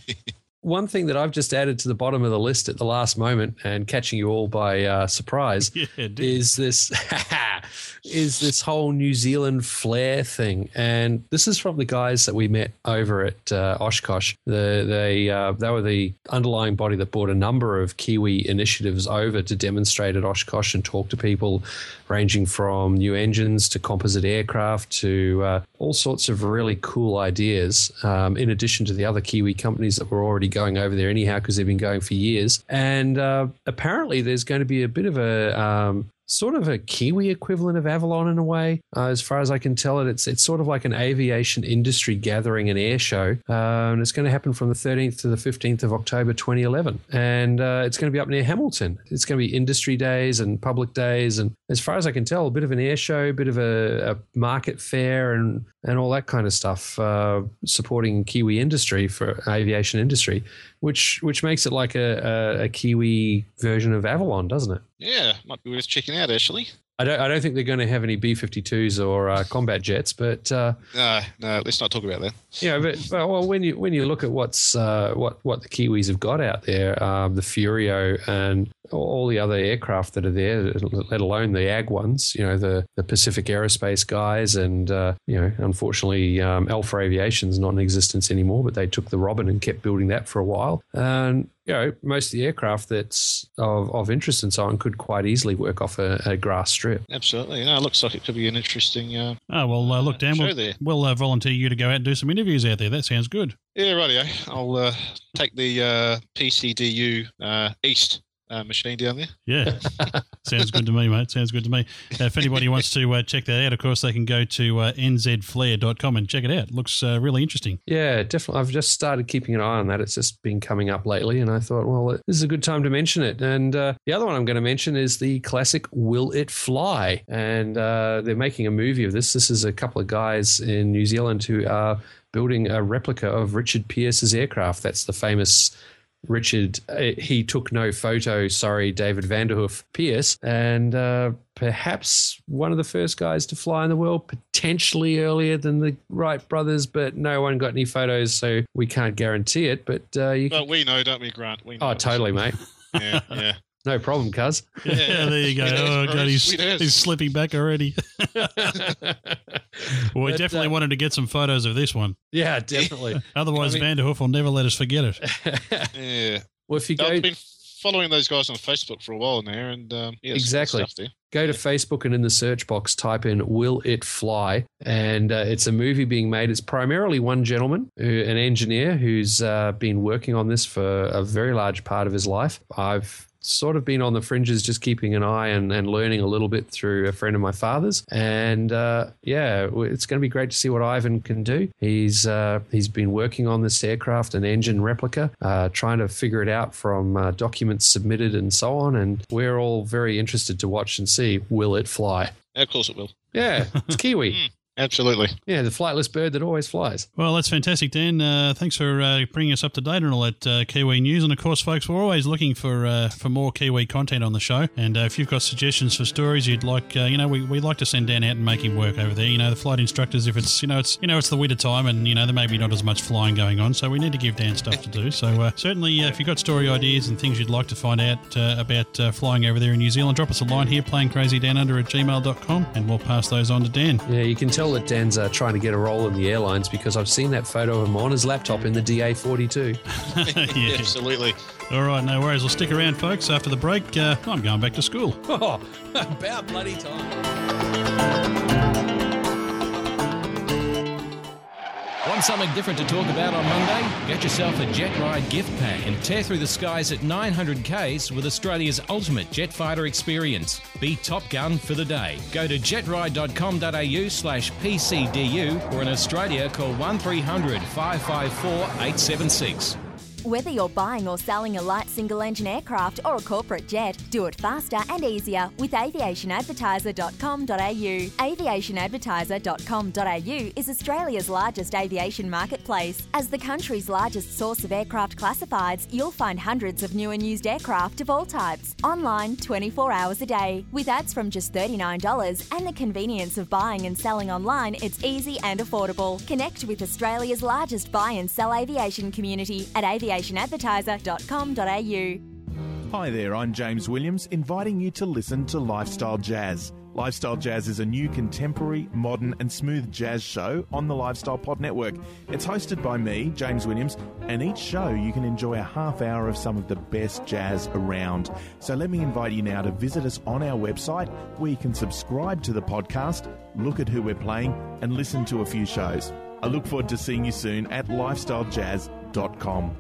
One thing that I've just added to the bottom of the list at the last moment and catching you all by uh, surprise Yeah, is this is this whole New Zealand flair thing, and this is from the guys that we met over at uh, Oshkosh. The, they uh, they were the underlying body that brought a number of Kiwi initiatives over to demonstrate at Oshkosh and talk to people, ranging from new engines to composite aircraft to uh, all sorts of really cool ideas. Um, in addition to the other Kiwi companies that were already going over there anyhow, because they've been going for years. And uh, apparently, there's going to be a bit of a um, sort of a Kiwi equivalent of Avalon in a way. Uh, as far as I can tell it, it's it's sort of like an aviation industry gathering and air show, uh, and it's going to happen from the 13th to the 15th of October 2011, and uh, it's going to be up near Hamilton. It's going to be industry days and public days, and as far as I can tell, a bit of an air show, a bit of a, a market fair, and and all that kind of stuff, uh, supporting Kiwi industry for aviation industry, which which makes it like a, a, a Kiwi version of Avalon, doesn't it? Yeah, might be worth checking out actually. I don't. I don't think they're going to have any B-52s or uh, combat jets, but uh, No, no, let's not talk about that. you know, but, but well, when you when you look at what's uh, what what the Kiwis have got out there, um, the Furio and all the other aircraft that are there, let alone the Ag ones, you know, the the Pacific Aerospace guys, and uh, you know, unfortunately, um, Alpha Aviation's not in existence anymore, but they took the Robin and kept building that for a while, and you know, most of the aircraft that's of, of interest and so on could quite easily work off a, a grass strip. Absolutely. No, it looks like it could be an interesting. Uh, Oh, well, uh, look, Dan, we'll, there. we'll uh, volunteer you to go out and do some interviews out there. That sounds good. yeah, rightio. I'll uh, take the uh, PCDU uh, East uh, machine down there. Yeah, sounds good to me, mate. Sounds good to me. Uh, if anybody wants to uh, check that out, of course, they can go to uh, nzflare.com and check it out. Looks uh, really interesting. Yeah, definitely. I've just started keeping an eye on that. It's just been coming up lately, and I thought, well, this is a good time to mention it. And uh, the other one I'm going to mention is the classic "Will It Fly?" And uh, they're making a movie of this. This is a couple of guys in New Zealand who are building a replica of Richard Pearse's aircraft. That's the famous. Richard, uh, he took no photo. Sorry, David Vanderhoof Pierce, and uh, perhaps one of the first guys to fly in the world, potentially earlier than the Wright brothers, but no one got any photos, so we can't guarantee it. But uh, you can. We know, don't we, Grant? We know. Oh, totally, mate. Yeah, yeah. No problem, cuz. Yeah, there you go. Sweet Oh. God, he's, he's slipping back already. Well, we But, definitely uh, wanted to get some photos of this one. yeah, definitely. Otherwise, I mean- Vanderhoof will never let us forget it. Yeah. well, if you go I've been following those guys on Facebook for a while now, and um, yeah, Exactly. go to Facebook and in the search box type in "Will It Fly?" and uh, it's a movie being made. It's primarily one gentleman, who, an engineer who's uh, been working on this for a very large part of his life. I've sort of been on the fringes, just keeping an eye and, and learning a little bit through a friend of my father's. And uh, yeah, it's going to be great to see what Ivan can do. He's uh, he's been working on this aircraft, and engine replica, uh, trying to figure it out from uh, documents submitted and so on. And we're all very interested to watch and see will it fly. Of course it will. Yeah, it's Kiwi. Absolutely. Yeah, the flightless bird that always flies. Well, that's fantastic, Dan. Uh, thanks for uh, bringing us up to date on all that uh, Kiwi news. And of course, folks, we're always looking for uh, for more Kiwi content on the show. And uh, if you've got suggestions for stories you'd like, uh, you know, we, we like to send Dan out and make him work over there. You know, the flight instructors, if it's you know it's you know it's the winter time and you know there may be not as much flying going on, so we need to give Dan stuff to do. So uh, certainly, uh, if you've got story ideas and things you'd like to find out uh, about uh, flying over there in New Zealand, drop us a line here, Plane Crazy Down Under at gmail.com, and we'll pass those on to Dan. Yeah, you can tell that Dan's uh, trying to get a role in the airlines because I've seen that photo of him on his laptop in the DA 42. Yeah. Absolutely. All right, no worries. We'll stick around, folks. After the break, uh, I'm going back to school. Oh, about bloody time. Want something different to talk about on Monday? Get yourself a Jet Ride gift pack and tear through the skies at 900 Ks with Australia's ultimate jet fighter experience. Be Top Gun for the day. Go to jetride.com.au slash PCDU or in Australia call 1300 554 876. Whether you're buying or selling a light single engine aircraft or a corporate jet, do it faster and easier with aviationadvertiser.com.au. Aviationadvertiser.com.au is Australia's largest aviation marketplace. As the country's largest source of aircraft classifieds, you'll find hundreds of new and used aircraft of all types, online 24 hours a day. With ads from just $39 and the convenience of buying and selling online, it's easy and affordable. Connect with Australia's largest buy and sell aviation community at aviationadvertiser.com.au. Hi there, I'm James Williams, inviting you to listen to Lifestyle Jazz. Lifestyle Jazz is a new contemporary, modern, and smooth jazz show on the Lifestyle Pod Network. It's hosted by me, James Williams, and each show you can enjoy a half hour of some of the best jazz around. So let me invite you now to visit us on our website where you can subscribe to the podcast, look at who we're playing, and listen to a few shows. I look forward to seeing you soon at lifestylejazz.com.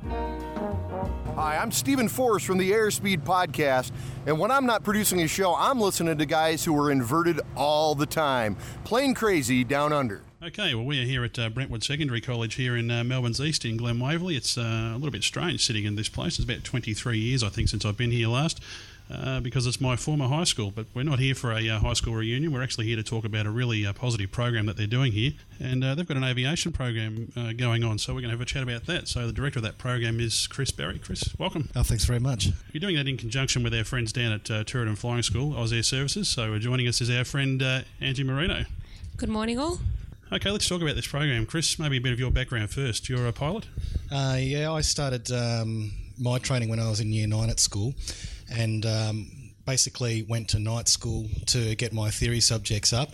Hi, I'm Stephen Forrest from the Airspeed Podcast, and when I'm not producing a show, I'm listening to guys who are inverted all the time. Plane Crazy Down Under. Okay, well, we are here at uh, Brentwood Secondary College here in uh, Melbourne's East in Glen Waverley. It's uh, a little bit strange sitting in this place. It's about 23 years, I think, since I've been here last. Uh, because it's my former high school. But we're not here for a uh, high school reunion. We're actually here to talk about a really uh, positive program that they're doing here. And uh, they've got an aviation program uh, going on, so we're going to have a chat about that. So the director of that program is Chris Barry. Chris, welcome. Oh, thanks very much. You're doing that in conjunction with our friends down at uh, and Flying School, Oz Air Services. So joining us is our friend Angie Marino. Good morning, all. Okay, let's talk about this program. Chris, maybe a bit of your background first. You're a pilot? yeah, I started um, my training when I was in year nine at school. And um, basically went to night school to get my theory subjects up.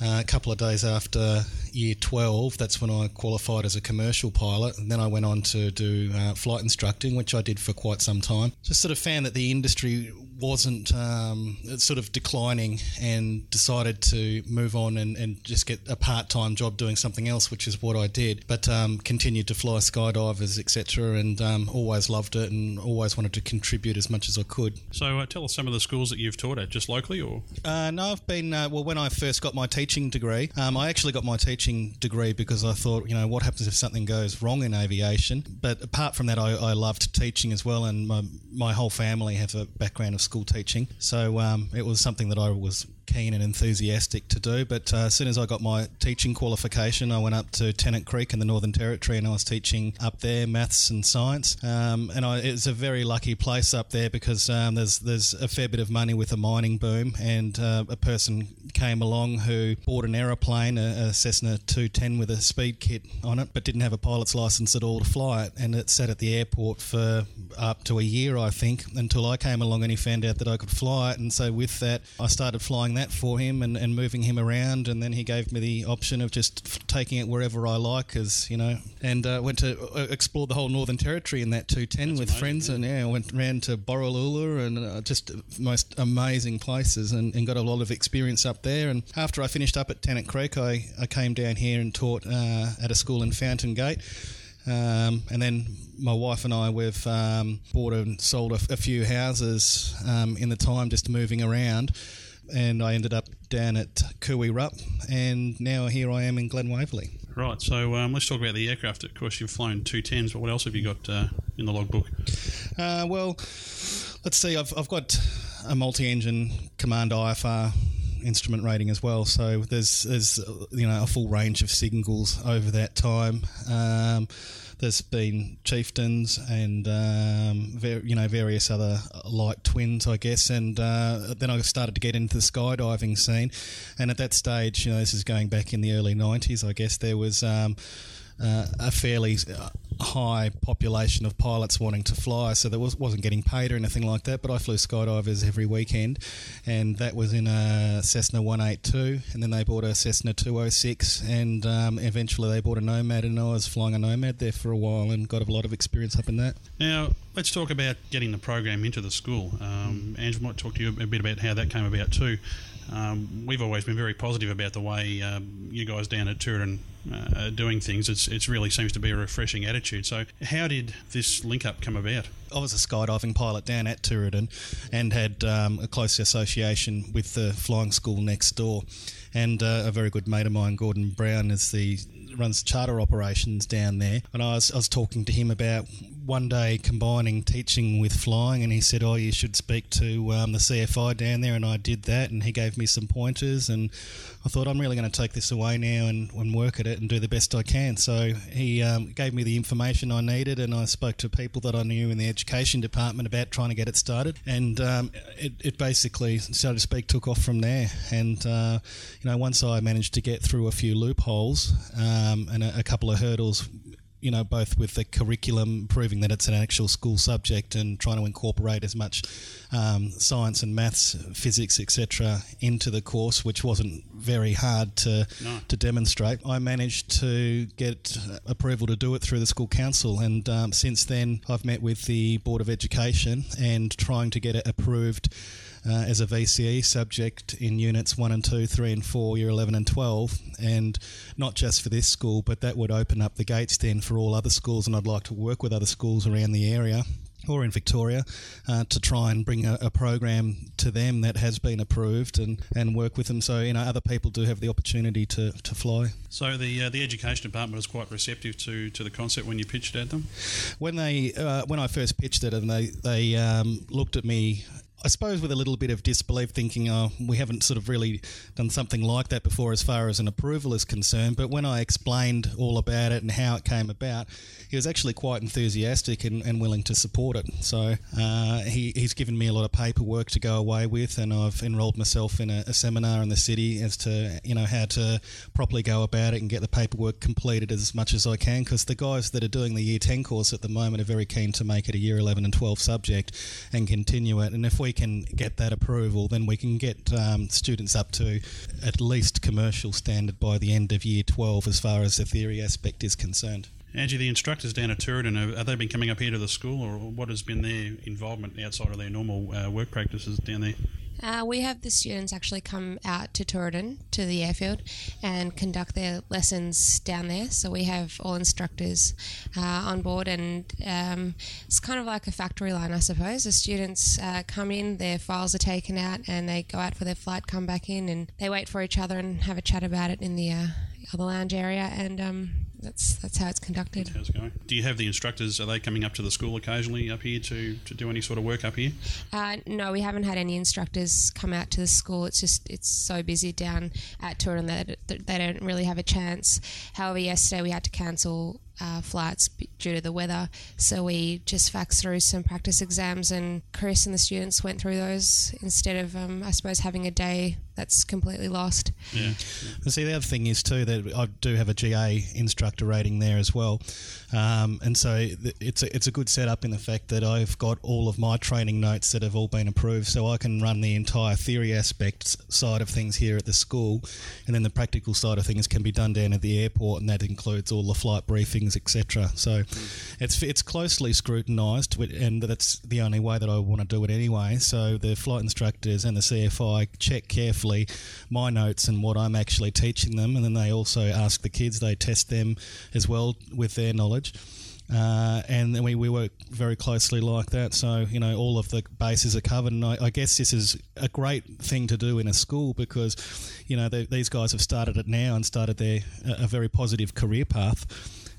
Uh, a couple of days after year 12, that's when I qualified as a commercial pilot. And then I went on to do uh, flight instructing, which I did for quite some time. Just sort of found that the industry wasn't um, sort of declining and decided to move on and, and just get a part time job doing something else, which is what I did. But um, continued to fly skydivers, etc., and um, always loved it and always wanted to contribute as much as I could. So, uh, tell us some of the schools that you've taught at, just locally, or? Uh, no, I've been uh, well. When I first got my teaching degree, um, I actually got my teaching degree because I thought, you know, what happens if something goes wrong in aviation? But apart from that, I, I loved teaching as well, and my, my whole family have a background of school teaching. So um, it was something that I was keen and enthusiastic to do. But uh, as soon as I got my teaching qualification, I went up to Tennant Creek in the Northern Territory and I was teaching up there maths and science. Um, and I, it's a very lucky place up there because um, there's there's a fair bit of money with a mining boom. And uh, a person came along who bought an aeroplane, a, a, Cessna 210 with a speed kit on it, but didn't have a pilot's license at all to fly it. And it sat at the airport for up to a year, I think, until I came along and he found out that I could fly it. And so with that, I started flying that for him and, and moving him around. And then he gave me the option of just taking it wherever I like, as you know, and uh, went to uh, explore the whole Northern Territory in that 210 That's with amazing, friends. Yeah. And yeah, went around to Borroloola and uh, just most amazing places and, and, got a lot of experience up there. And after I finished up at Tennant Creek, I, I came down here and taught uh, at a school in Fountain Gate. Um, and then my wife and I, we've um, bought and sold a, a few houses um, in the time just moving around and I ended up down at Wee Rup, and now here I am in Glen Waverley. Right, so um, let's talk about the aircraft. Of course, you've flown two tens, but what else have you got uh, in the logbook? Uh, well, let's see. I've, I've got a multi-engine command IFR instrument rating as well. So there's there's you know a full range of signals over that time. Um, there's been chieftains and um, ver- you know various other light twins, I guess, and uh, then I started to get into the skydiving scene. And at that stage, you know, this is going back in the early '90s, I guess there was. Um, uh, a fairly high population of pilots wanting to fly, so there was, wasn't getting paid or anything like that. But I flew skydivers every weekend, and that was in a Cessna 182, and then they bought a Cessna 206, and um, eventually they bought a Nomad, and I was flying a Nomad there for a while and got a lot of experience up in that. Now, let's talk about getting the program into the school. Um, Angela might talk to you a bit about how that came about too. Um, we've always been very positive about the way um, you guys down at Tooradin uh, are doing things. It's it really seems to be a refreshing attitude. So, how did this link up come about? I was a skydiving pilot down at Tooradin and had um, a close association with the flying school next door. And uh, a very good mate of mine, Gordon Brown, is the runs charter operations down there. And I was, I was talking to him about one day combining teaching with flying, and he said, "Oh, you should speak to um, the CFI down there." And I did that, and he gave me some pointers, and I thought I'm really going to take this away now and, and work at it and do the best I can. So he um, gave me the information I needed, and I spoke to people that I knew in the education department about trying to get it started, and um, it, it, basically, so to speak, took off from there. And uh, you know, once I managed to get through a few loopholes um, and a, a couple of hurdles you know, both with the curriculum, proving that it's an actual school subject, and trying to incorporate as much um, science and maths, physics, etc., into the course, which wasn't very hard to no. to demonstrate. I managed to get approval to do it through the school council, and um, since then, I've met with the board of education and trying to get it approved uh, as a VCE subject in units 1 and 2, 3 and 4, year 11 and 12, and not just for this school, but that would open up the gates then for all other schools, and I'd like to work with other schools around the area or in Victoria uh, to try and bring a, a, program to them that has been approved and, and work with them. So you know other people do have the opportunity to, to fly. So the uh, the education department was quite receptive to, to the concept when you pitched it at them. When they uh, when I first pitched it, and they they um, looked at me I suppose with a little bit of disbelief, thinking, oh, we haven't sort of really done something like that before as far as an approval is concerned. But when I explained all about it and how it came about, he was actually quite enthusiastic and, and willing to support it. So uh, he, he's given me a lot of paperwork to go away with, and I've enrolled myself in a, a, seminar in the city as to you know how to properly go about it and get the paperwork completed as much as I can. Because the guys that are doing the Year 10 course at the moment are very keen to make it a Year 11 and 12 subject and continue it. And if we can get that approval, then we can get um, students up to at least commercial standard by the end of year 12 as far as the theory aspect is concerned. Angie, the instructors down at Tooradin, have they been coming up here to the school, or what has been their involvement outside of their normal uh, work practices down there? Uh, we have the students actually come out to Tooradin, to the airfield, and conduct their lessons down there. So we have all instructors uh, on board, and um, it's kind of like a factory line, I suppose. The students uh, come in, their files are taken out, and they go out for their flight, come back in, and they wait for each other and have a chat about it in the uh, other lounge area. And um, that's that's how it's conducted. How's it going? Do you have the instructors? Are they coming up to the school occasionally up here to, to do any sort of work up here? Uh, no, we haven't had any instructors come out to the school. It's just it's so busy down at Tooradin that they don't really have a chance. However, yesterday we had to cancel uh, flights due to the weather. So we just faxed through some practice exams, and Chris and the students went through those instead of, um, I suppose, having a day that's completely lost. Yeah. yeah. See, the other thing is too that I do have a GA instructor rating there as well, um, and so it's a, it's a good setup in the fact that I've got all of my training notes that have all been approved, so I can run the entire theory aspects side of things here at the school, and then the practical side of things can be done down at the airport, and that includes all the flight briefings, etc. So mm. it's it's closely scrutinised, and that's the only way that I want to do it anyway. So the flight instructors and the CFI check carefully my notes and what I'm actually teaching them, and then they also ask the kids, they test them as well with their knowledge. Uh, and then we, we work very closely like that. So, you know, all of the bases are covered. And I, I guess this is a great thing to do in a school because, you know, they, these guys have started it now and started their a, a very positive career path.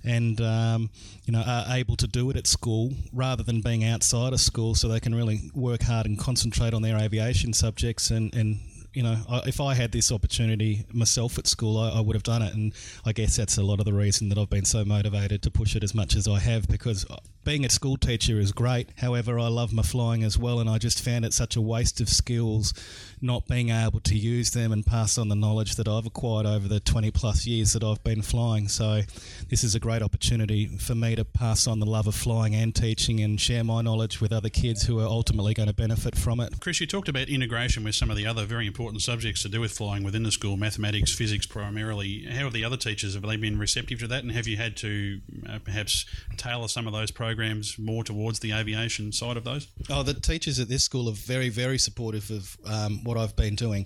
And um, you know are able to do it at school rather than being outside of school, so they can really work hard and concentrate on their aviation subjects and, and you know, if I had this opportunity myself at school, I, I, would have done it. And I guess that's a lot of the reason that I've been so motivated to push it as much as I have because being a school teacher is great. However, I love my flying as well, and I just found it such a waste of skills not being able to use them and pass on the knowledge that I've acquired over the 20 plus years that I've been flying. So, this is a great opportunity for me to pass on the love of flying and teaching and share my knowledge with other kids who are ultimately going to benefit from it. Chris, you talked about integration with some of the other very important subjects to do with flying within the school, mathematics, physics primarily. How have the other teachers, have they been receptive to that, and have you had to uh, perhaps tailor some of those programs? Programs more towards the aviation side of those? Oh, the teachers at this school are very, very supportive of um, what I've been doing.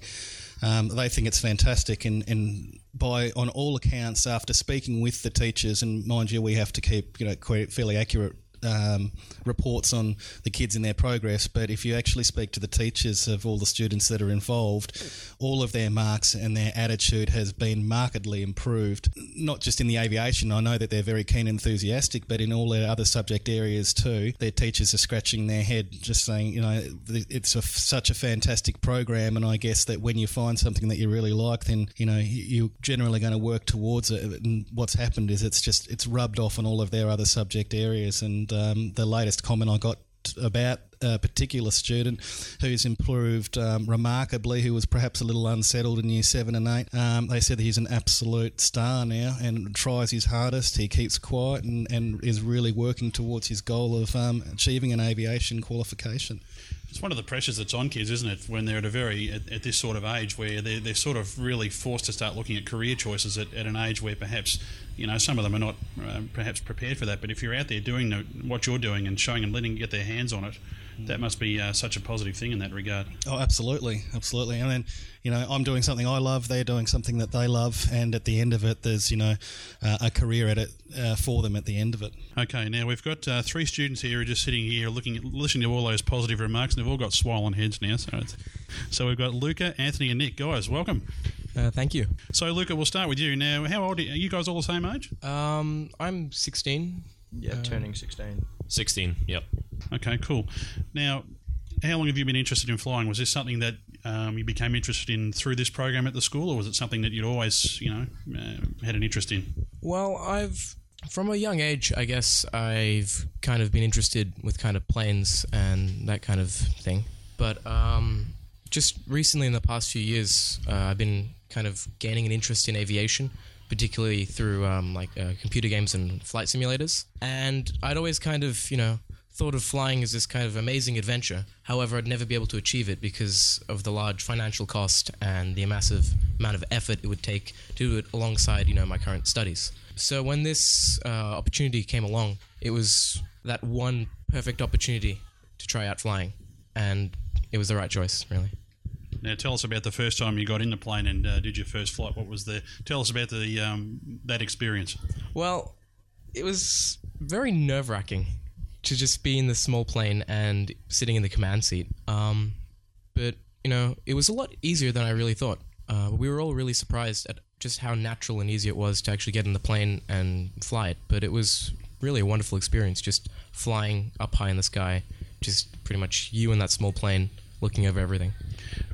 Um, they think it's fantastic, and, and by on all accounts, after speaking with the teachers, and mind you, we have to keep you know fairly accurate um, reports on the kids and their progress, but if you actually speak to the teachers of all the students that are involved, all of their marks and their attitude has been markedly improved. Not just in the aviation, I know that they're very keen and enthusiastic, but in all their other subject areas too. Their teachers are scratching their head, just saying, you know, it's a, such a fantastic program, and I guess that when you find something that you really like, then you know you're generally going to work towards it. And what's happened is it's just it's rubbed off on all of their other subject areas, and um, the latest comment I got about a particular student who's improved um, remarkably, who was perhaps a little unsettled in year seven and eight. Um, they said that he's an absolute star now and tries his hardest. He keeps quiet and, and is really working towards his goal of um, achieving an aviation qualification. It's one of the pressures that's on kids, isn't it, when they're at a very at, at this sort of age where they're, they're sort of really forced to start looking at career choices at, at an age where perhaps you know some of them are not uh, perhaps prepared for that. But if you're out there doing the, what you're doing and showing them, letting them get their hands on it, that must be uh, such a positive thing in that regard. Oh, absolutely, absolutely. And then, you know, I'm doing something I love, they're doing something that they love, and at the end of it, there's, you know, uh, a career at it uh, for them at the end of it. Okay, now we've got uh, three students here who are just sitting here looking at, listening to all those positive remarks, and they've all got swollen heads now. So, it's, so we've got Luca, Anthony, and Nick. Guys, welcome. Uh, thank you. So, Luca, we'll start with you. Now, how old are you, are you guys all the same age? Um, I'm 16. Yeah, Uh, turning 16. 16, yep. Okay, cool. Now, how long have you been interested in flying? Was this something that um, you became interested in through this program at the school, or was it something that you'd always, you know, uh, had an interest in? Well, I've from a young age, I guess I've kind of been interested with kind of planes and that kind of thing. But um, just recently, in the past few years, uh, I've been kind of gaining an interest in aviation, particularly through um, like uh, computer games and flight simulators. And I'd always kind of, you know, thought of flying as this kind of amazing adventure. However, I'd never be able to achieve it because of the large financial cost and the massive amount of effort it would take to do it alongside, you know, my current studies. So when this uh, opportunity came along, it was that one perfect opportunity to try out flying, and it was the right choice, really. Now, tell us about the first time you got in the plane and uh, did your first flight. What was the? Tell us about the um, that experience. Well, it was very nerve wracking to just be in the small plane and sitting in the command seat. Um, but you know, it was a lot easier than I really thought. Uh, we were all really surprised at just how natural and easy it was to actually get in the plane and fly it. But it was really a wonderful experience, just flying up high in the sky, just pretty much you in that small plane looking over everything.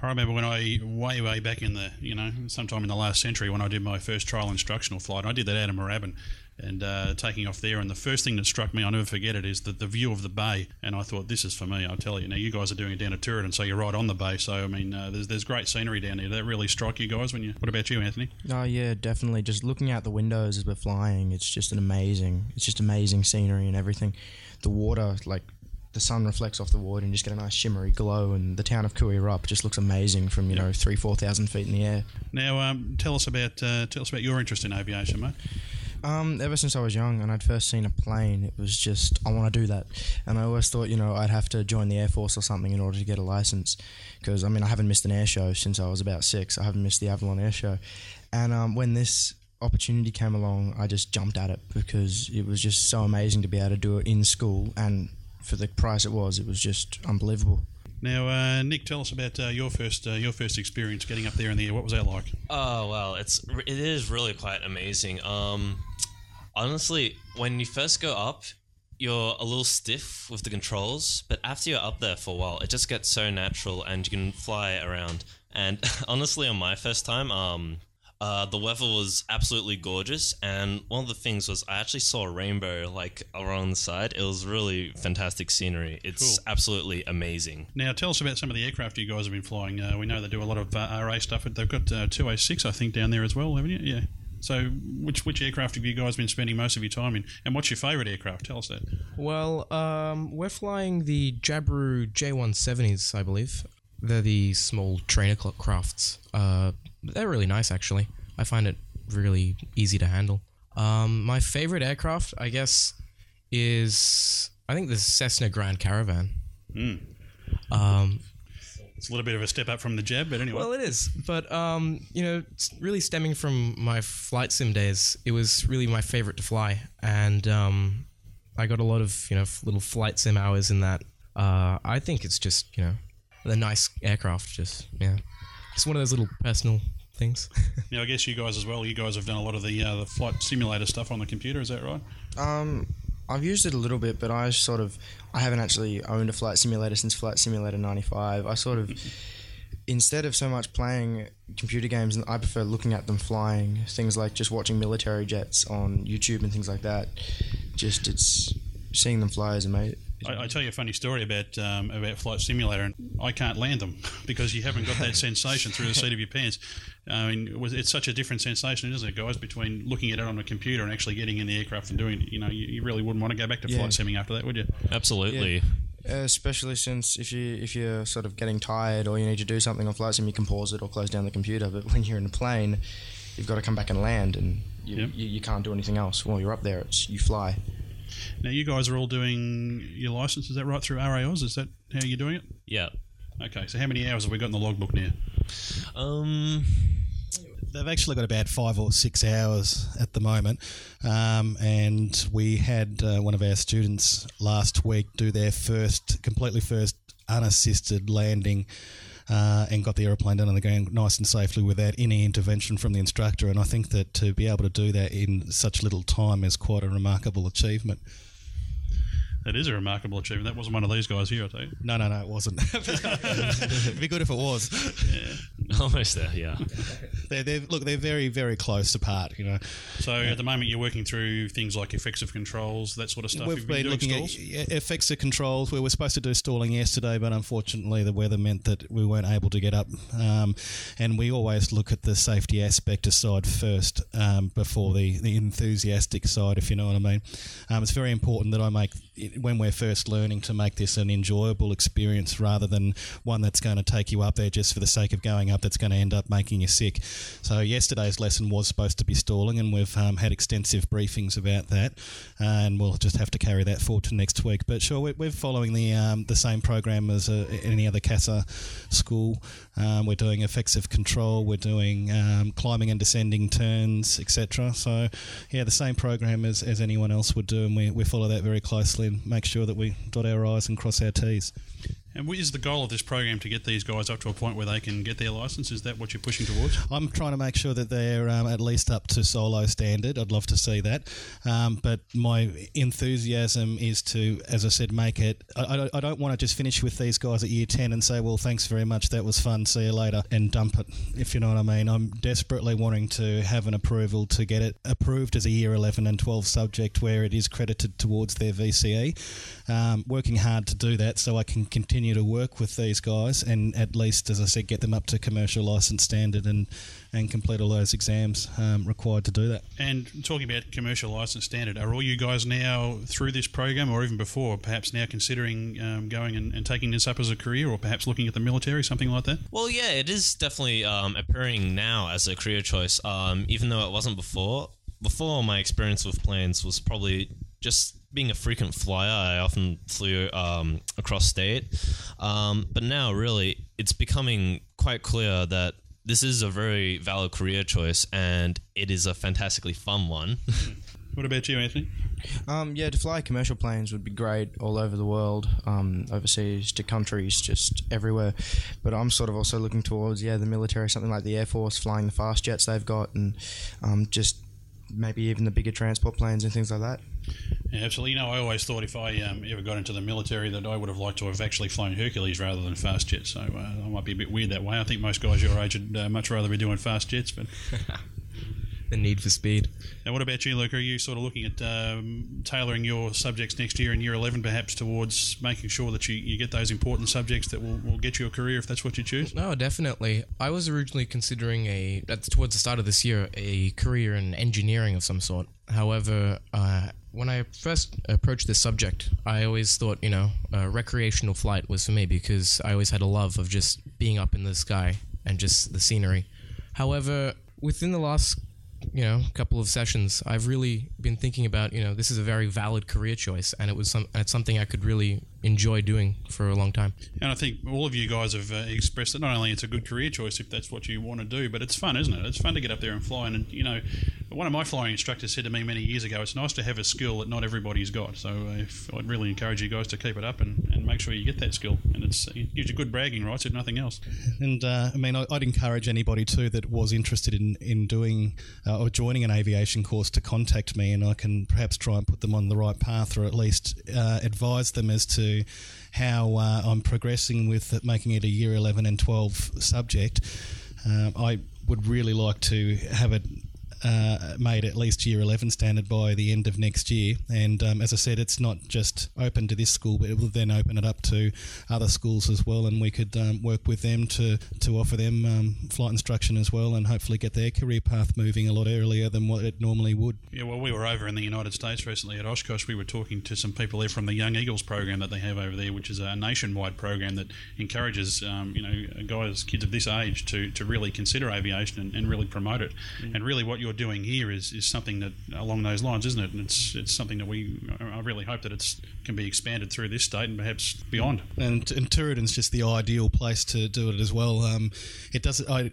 I remember when I way way back in the you know sometime in the last century when I did my first trial instructional flight. I did that out of Moorabbin and uh, taking off there. And the first thing that struck me, I'll never forget it, is that the view of the bay. And I thought, this is for me. I'll tell you. Now you guys are doing it down at Tooradin, and so you're right on the bay. So I mean, uh, there's there's great scenery down there. Did that really strike you guys when you? What about you, Anthony? Oh yeah, definitely. Just looking out the windows as we're flying, it's just an amazing. It's just amazing scenery and everything. The water, like the sun reflects off the water, and you just get a nice shimmery glow. And the town of Koo Wee Rup just looks amazing from you know three, four thousand feet in the air. Now, um, tell us about uh, tell us about your interest in aviation, mate. Um, ever since I was young and I'd first seen a plane, it was just I want to do that, and I always thought you know I'd have to join the air force or something in order to get a license, because I mean I haven't missed an air show since I was about six. I haven't missed the Avalon Air Show, and um, when this opportunity came along, I just jumped at it because it was just so amazing to be able to do it in school, and for the price it was, it was just unbelievable. Now, uh, Nick, tell us about uh, your first uh, your first experience getting up there in the air. What was that like? Oh well, it's it is really quite amazing. Um, honestly, when you first go up, you're a little stiff with the controls, but after you're up there for a while, it just gets so natural, and you can fly around. And honestly, on my first time, um, uh, the weather was absolutely gorgeous, and one of the things was I actually saw a rainbow like around the side. It was really fantastic scenery. It's Cool. absolutely amazing. Now, tell us about some of the aircraft you guys have been flying. Uh, we know they do a lot of uh, RA stuff. They've got uh, 206, I think, down there as well, haven't you? Yeah. So, which which aircraft have you guys been spending most of your time in? And what's your favourite aircraft? Tell us that. Well, um, we're flying the Jabiru J170s, I believe. They're the small trainer crafts. Uh, they're really nice, actually. I find it really easy to handle. Um, my favorite aircraft, I guess, is I think the Cessna Grand Caravan. Mm. Um, It's a little bit of a step up from the jab, but anyway. well, it is, but um, you know, really stemming from my flight sim days. It was really my favorite to fly, and um, I got a lot of you know little flight sim hours in that. Uh, I think it's just you know a nice aircraft. Just yeah, it's one of those little personal things. Now, I guess you guys as well. You guys have done a lot of the uh, the flight simulator stuff on the computer. Is that right? Um, I've used it a little bit, but I sort of I haven't actually owned a flight simulator since Flight Simulator '95. I sort of instead of so much playing computer games, I prefer looking at them flying. Things like just watching military jets on YouTube and things like that. Just it's seeing them fly is amazing. I, I tell you a funny story about um, about flight simulator, and I can't land them because you haven't got that sensation through the seat of your pants. I mean, it's such a different sensation, isn't it, guys? Between looking at it on a computer and actually getting in the aircraft and doing it, you know, you, you really wouldn't want to go back to Yeah. flight simming after that, would you? Absolutely. Uh, especially since if you if you're sort of getting tired or you need to do something on flight sim, you can pause it or close down the computer. But when you're in a plane, you've got to come back and land, and you, Yep. you, you can't do anything else while you're up there. It's you fly. Now, you guys are all doing your license, is that right, through RAAus? Is that how you're doing it? Yeah. Okay, so how many hours have we got in the logbook now? Um, They've actually got about five or six hours at the moment, um, and we had uh, one of our students last week do their first, completely first unassisted landing. Uh, and got the aeroplane down on the ground nice and safely without any intervention from the instructor. And I think that to be able to do that in such little time is quite a remarkable achievement. That is a remarkable achievement. That wasn't one of these guys here, I tell you. No, no, no, it wasn't. It'd be good if it was. Almost there, yeah. They're, they're, look, they're very, very close apart, you know. So at the moment, you're working through things like effects of controls, that sort of stuff. We've You've been doing looking stalls? at yeah, effects of controls. We were supposed to do stalling yesterday, but unfortunately the weather meant that we weren't able to get up. Um, and we always look at the safety aspect aside first um, before the, the enthusiastic side, if you know what I mean. Um, it's very important that I make, when we're first learning, to make this an enjoyable experience rather than one that's going to take you up there just for the sake of going up that's going to end up making you sick. So yesterday's lesson was supposed to be stalling, and we've um, had extensive briefings about that, and we'll just have to carry that forward to next week. But sure, we're, we're following the um, the same program as uh, any other CASA school. Um, we're doing effects of control, we're doing um, climbing and descending turns, etc. So yeah, the same program as, as anyone else would do, and we, we follow that very closely and make sure that we dot our i's and cross our t's. And is the goal of this program to get these guys up to a point where they can get their license? Is that what you're pushing towards? I'm trying to make sure that they're um, at least up to solo standard. I'd love to see that. Um, but my enthusiasm is to, as I said, make it. I, I, I don't want to just finish with these guys at year 10 and say, well, thanks very much, that was fun, see you later, and dump it, if you know what I mean. I'm desperately wanting to have an approval to get it approved as a year 11 and 12 subject where it is credited towards their VCE. Um, working hard to do that so I can continue to work with these guys and at least, as I said, get them up to commercial license standard and, and complete all those exams um, required to do that. And talking about commercial license standard, are all you guys now through this program, or even before, perhaps now considering um, going and, and taking this up as a career, or perhaps looking at the military, something like that? Well, yeah, it is definitely um, appearing now as a career choice, um, even though it wasn't before. Before, my experience with planes was probably just being a frequent flyer. I often flew um, across state. Um, but now, really, it's becoming quite clear that this is a very valid career choice and it is a fantastically fun one. What about you, Anthony? Um, yeah, to fly commercial planes would be great all over the world, um, overseas to countries, just everywhere. But I'm sort of also looking towards yeah the military, something like the Air Force, flying the fast jets they've got, and um, just maybe even the bigger transport planes and things like that. Yeah, absolutely. You know, I always thought if I um, ever got into the military that I would have liked to have actually flown Hercules rather than fast jets. So uh, I might be a bit weird that way. I think most guys your age would uh, much rather be doing fast jets. But The need for speed. now, what about you, Luke? Are you sort of looking at um, tailoring your subjects next year in year 11 perhaps towards making sure that you, you get those important subjects that will, will get you a career if that's what you choose? No, definitely. I was originally considering a towards the start of this year a career in engineering of some sort. However, uh, when I first approached this subject, I always thought you know uh, recreational flight was for me because I always had a love of just being up in the sky and just the scenery. However, within the last you know a couple of sessions, I've really been thinking about you know this is a very valid career choice, and it was some it's something I could really enjoy doing for a long time. And I think all of you guys have uh, expressed that not only it's a good career choice if that's what you want to do, but it's fun, isn't it? It's fun to get up there and fly. And, you know, one of my flying instructors said to me many years ago, it's nice to have a skill that not everybody's got. So uh, if, I'd really encourage you guys to keep it up and, and make sure you get that skill. And it's, it gives you good bragging rights, if nothing else. And uh, I mean, I- I'd encourage anybody too that was interested in in doing uh, or joining an aviation course to contact me, and I can perhaps try and put them on the right path, or at least uh, advise them as to how uh, I'm progressing with it, making it a year 11 and 12 subject. Um, I would really like to have it uh, made at least year 11 standard by the end of next year. And um, as I said, it's not just open to this school, but it will then open it up to other schools as well. And we could um, work with them to, to offer them um, flight instruction as well and hopefully get their career path moving a lot earlier than what it normally would. Yeah, well, we were over in the United States recently at Oshkosh. We were talking to some people there from the Young Eagles program that they have over there, which is a nationwide program that encourages, um, you know, guys, kids of this age to, to really consider aviation and, and really promote it. Mm. And really, what you're doing here is, is something that along those lines, isn't it? And it's it's something that we I really hope that it can be expanded through this state and perhaps beyond. And and Tooradin's just the ideal place to do it as well. Um, it does. I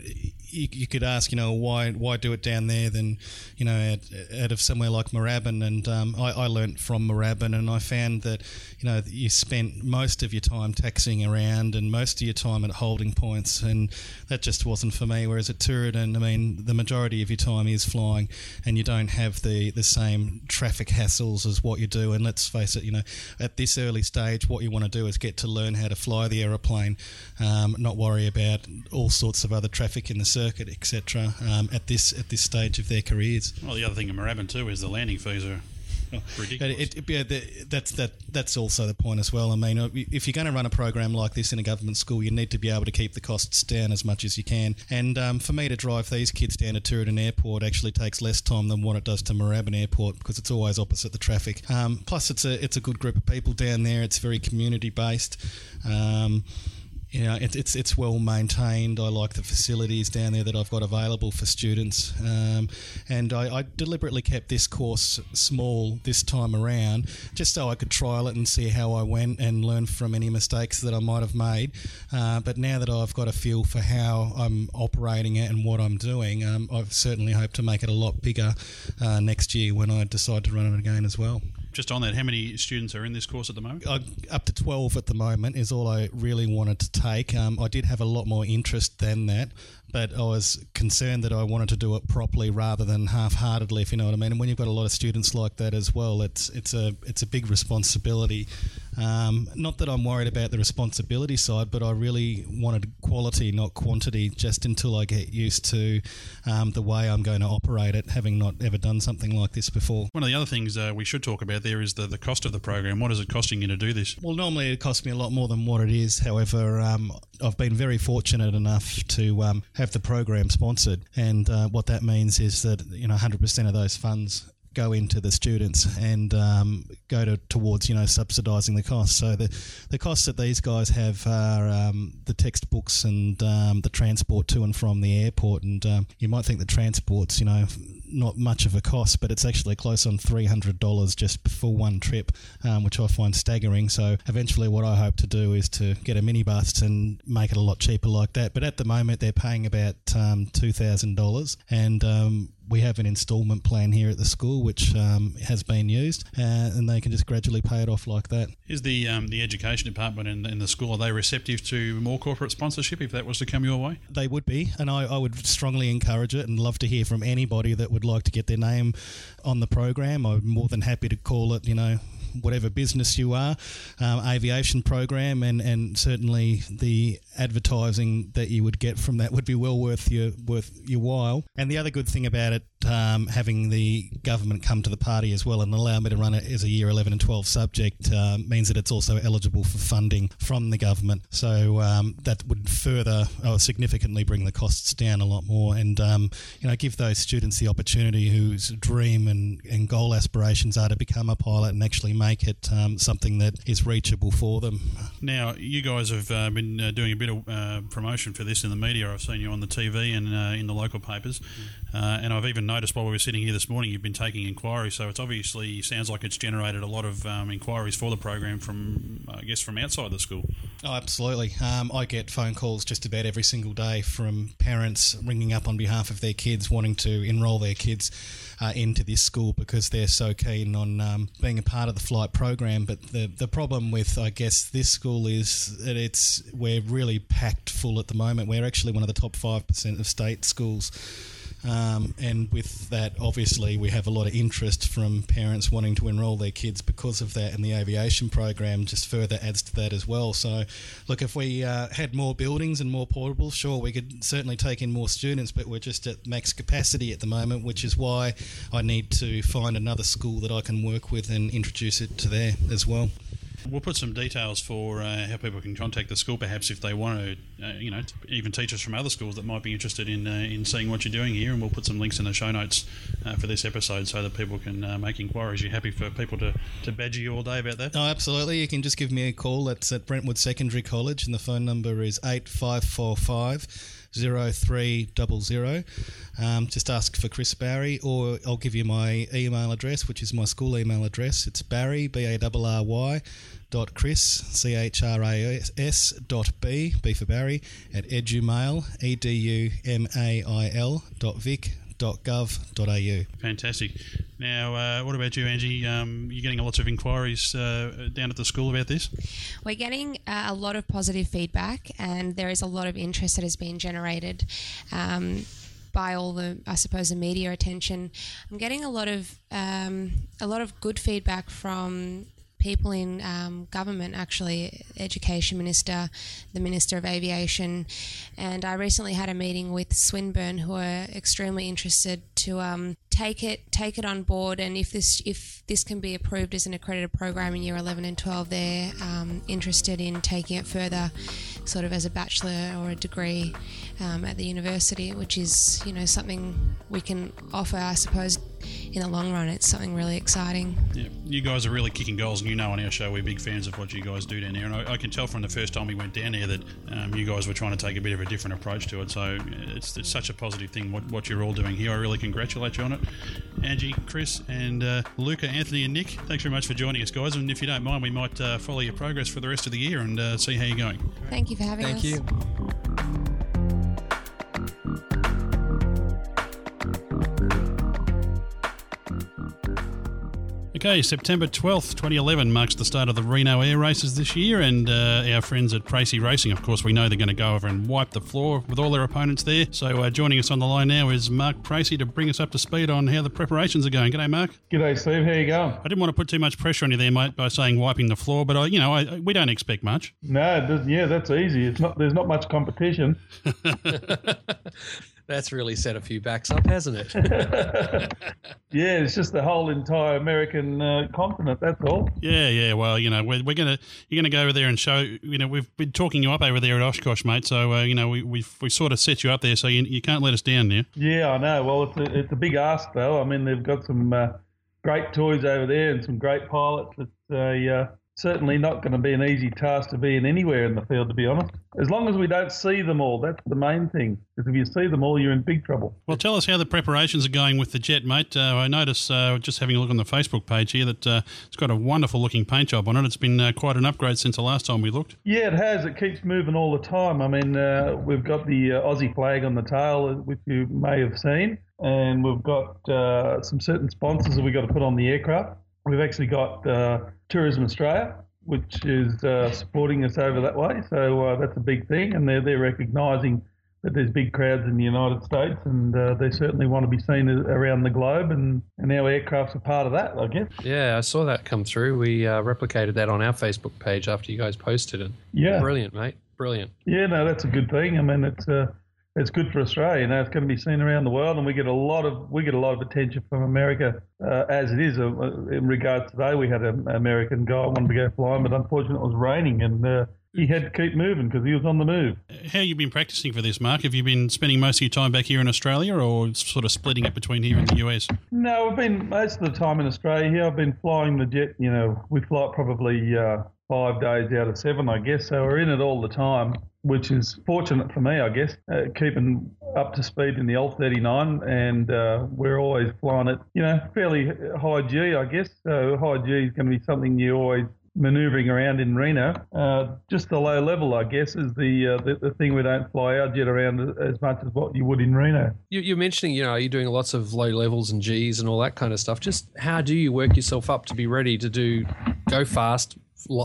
you, you, could ask, you know, why why do it down there than, you know, out, out of somewhere like Moorabbin? And um, I, I learnt from Moorabbin, and I found that, you know, you spent most of your time taxiing around and most of your time at holding points, and that just wasn't for me. Whereas at Tooradin, I mean, the majority of your time is flying, and you don't have the the same traffic hassles as what you do. And let's face it, you know, at this early stage, what you want to do is get to learn how to fly the aeroplane, um, not worry about all sorts of other traffic in the circuit circuit, etc. Um, at this at this stage of their careers. Well, the other thing in Moorabbin too is the landing fees are ridiculous. It, it, yeah, the, that's that. That's also the point as well. I mean, if you're going to run a program like this in a government school, you need to be able to keep the costs down as much as you can. And um, for me to drive these kids down to Tooradin Airport actually takes less time than what it does to Moorabbin Airport because it's always opposite the traffic. Um, plus, it's a it's a good group of people down there. It's very community based. Um, you know, it, it's it's well maintained. I like the facilities down there that I've got available for students, um, and I, I, deliberately kept this course small this time around, just so I could trial it and see how I went and learn from any mistakes that I might have made. Uh, but now that I've got a feel for how I'm operating it and what I'm doing, um, I certainly hope to make it a lot bigger uh, next year when I decide to run it again as well just on that, how many students are in this course at the moment? Uh, up to 12 at the moment is all I really wanted to take. Um, I did have a lot more interest than that, but I was concerned that I wanted to do it properly rather than half-heartedly, if you know what I mean. And when you've got a lot of students like that as well, it's it's a it's a big responsibility. Um, not that I'm worried about the responsibility side, but I really wanted quality, not quantity, just until I get used to um, the way I'm going to operate it, having not ever done something like this before. One of the other things uh, we should talk about there is the, the cost of the program. What is it costing you to do this? Well, normally it costs me a lot more than what it is. However, um, I've been very fortunate enough to um, have the program sponsored, and uh, what that means is that you know 100% of those funds go into the students and um, go to, towards you know subsidising the costs. So the the costs that these guys have are um, the textbooks and um, the transport to and from the airport. And um, you might think the transport's you know not much of a cost, but it's actually close on three hundred dollars just for one trip, um, which I find staggering. So eventually, what I hope to do is to get a minibus and make it a lot cheaper like that. But at the moment, they're paying about um, two thousand dollars, and we have an instalment plan here at the school which um, has been used, uh, and they can just gradually pay it off like that. Is the um, the education department in, and, the school are they receptive to more corporate sponsorship if that was to come your way? They would be, and I, I would strongly encourage it, and love to hear from anybody that would like to get their name on the program. I'm more than happy to call it, you know, whatever business you are, um, aviation program, and, and certainly the advertising that you would get from that would be well worth your worth your while. And the other good thing about it, um, having the government come to the party as well and allow me to run it as a year 11 and 12 subject, uh, means that it's also eligible for funding from the government. So um, that would further or significantly bring the costs down a lot more, and um, you know give those students the opportunity whose dream and, and goal aspirations are to become a pilot and actually make it um, something that is reachable for them. Now, you guys have uh, been uh, doing a bit of uh, promotion for this in the media. I've seen you on the TV and uh, in the local papers, uh, and I've even noticed while we were sitting here this morning, you've been taking inquiries. So it's obviously sounds like it's generated a lot of um, inquiries for the program from, I guess, from outside the school. Oh, absolutely. Um, I get phone calls just about every single day from parents ringing up on behalf of their kids, wanting to enrol their kids uh, into this school because they're so keen on um, being a part of the flight program. But the the problem with I guess this school is that it's we're really packed full at the moment. We're actually one of the top five percent of state schools. Um, and with that, obviously, we have a lot of interest from parents wanting to enrol their kids because of that, and the aviation program just further adds to that as well. So, look, if we uh, had more buildings and more portables, sure, we could certainly take in more students, but we're just at max capacity at the moment, which is why I need to find another school that I can work with and introduce it to there as well. We'll put some details for uh, how people can contact the school, perhaps if they want to, uh, you know, even teachers from other schools that might be interested in uh, in seeing what you're doing here. And we'll put some links in the show notes uh, for this episode so that people can uh, make inquiries. You're happy for people to, to badger you all day about that? Oh, absolutely. You can just give me a call. That's at Brentwood Secondary College, and the phone number is eight five four five. 0300. Um, just ask for Chris Barry, or I'll give you my email address, which is my school email address. It's Barry, B A R R Y, dot Chris, C H R A S dot B, B for Barry, at edumail, E D U M A I L dot Vic gov.au. Fantastic. Now, uh, what about you, Angie? Um, you're getting lots of inquiries uh, down at the school about this? We're getting uh, a lot of positive feedback, and there is a lot of interest that has been generated. Um, by all the, I suppose, the media attention, I'm getting a lot of um, a lot of good feedback from people in um, government, actually, Education Minister, the Minister of Aviation, and I recently had a meeting with Swinburne, who are extremely interested to um, take it take it on board. And if this if this can be approved as an accredited program in year 11 and 12, they're um, interested in taking it further, sort of as a bachelor or a degree um, at the university, which is you know something we can offer, I suppose. In the long run, it's something really exciting. Yeah, you guys are really kicking goals, and you know on our show we're big fans of what you guys do down there. And I, I can tell from the first time we went down there that um, you guys were trying to take a bit of a different approach to it. So it's, it's such a positive thing what, what you're all doing here. I really congratulate you on it. Angie, Chris, and uh, Luca, Anthony, and Nick, thanks very much for joining us, guys. And if you don't mind, we might uh, follow your progress for the rest of the year and uh, see how you're going. Thank you for having Thank us. you. Okay, September 12th, 2011 marks the start of the Reno Air Races this year, and uh, our friends at Pracy Racing, of course, we know they're going to go over and wipe the floor with all their opponents there. So, uh, joining us on the line now is Mark Pracy to bring us up to speed on how the preparations are going. G'day, Mark. G'day, Steve. How you going? I didn't want to put too much pressure on you there, mate, by saying wiping the floor, but I, you know, I, we don't expect much. No, yeah, that's easy. It's not. There's not much competition. That's really set a few backs up, hasn't it? Yeah, it's just the whole entire American uh, continent. That's all. Yeah, yeah. Well, you know, we're, we're gonna you're gonna go over there and show. You know, we've been talking you up over there at Oshkosh, mate. So uh, you know, we we we sort of set you up there, so you, you can't let us down there. Yeah, I know. Well, it's a, it's a big ask though. I mean, they've got some uh, great toys over there and some great pilots. It's uh, uh, certainly not going to be an easy task to be in anywhere in the field, to be honest. As long as we don't see them all, that's the main thing. Because if you see them all, you're in big trouble. Well, tell us how the preparations are going with the jet, mate. Uh, I notice uh, just having a look on the Facebook page here that uh, it's got a wonderful looking paint job on it. It's been uh, quite an upgrade since the last time we looked. Yeah, it has. It keeps moving all the time. I mean, uh, we've got the uh, Aussie flag on the tail, which you may have seen, and we've got uh, some certain sponsors that we've got to put on the aircraft. We've actually got uh, Tourism Australia, which is uh, supporting us over that way. So uh, that's a big thing, and they're they're recognising that there's big crowds in the United States, and uh, they certainly want to be seen around the globe, and, and our aircraft's a part of that, I guess. Yeah, I saw that come through. We uh, replicated that on our Facebook page after you guys posted it. Yeah. Brilliant, mate. Brilliant. Yeah, no, that's a good thing. I mean, it's uh, it's good for Australia. You know, it's going to be seen around the world, and we get a lot of we get a lot of attention from America uh, as it is. Uh, in regards today, we had an American guy wanted to go flying, but unfortunately, it was raining, and uh, he had to keep moving because he was on the move. How you been practicing for this, Mark? Have you been spending most of your time back here in Australia, or sort of splitting it between here and the US? No, I've been most of the time in Australia here. I've been flying the jet. You know, we fly probably uh, five days out of seven, I guess. So we're in it all the time, which is fortunate for me, I guess. Uh, keeping up to speed in the L-39, and uh, we're always flying it. You know, fairly high G, I guess. So high G is going to be something you always manoeuvring around in Reno. Uh, just the low level, I guess, is the, uh, the the thing we don't fly our jet around as much as what you would in Reno. You, you're mentioning, you know, you're doing lots of low levels and Gs and all that kind of stuff. Just how do you work yourself up to be ready to do go fast,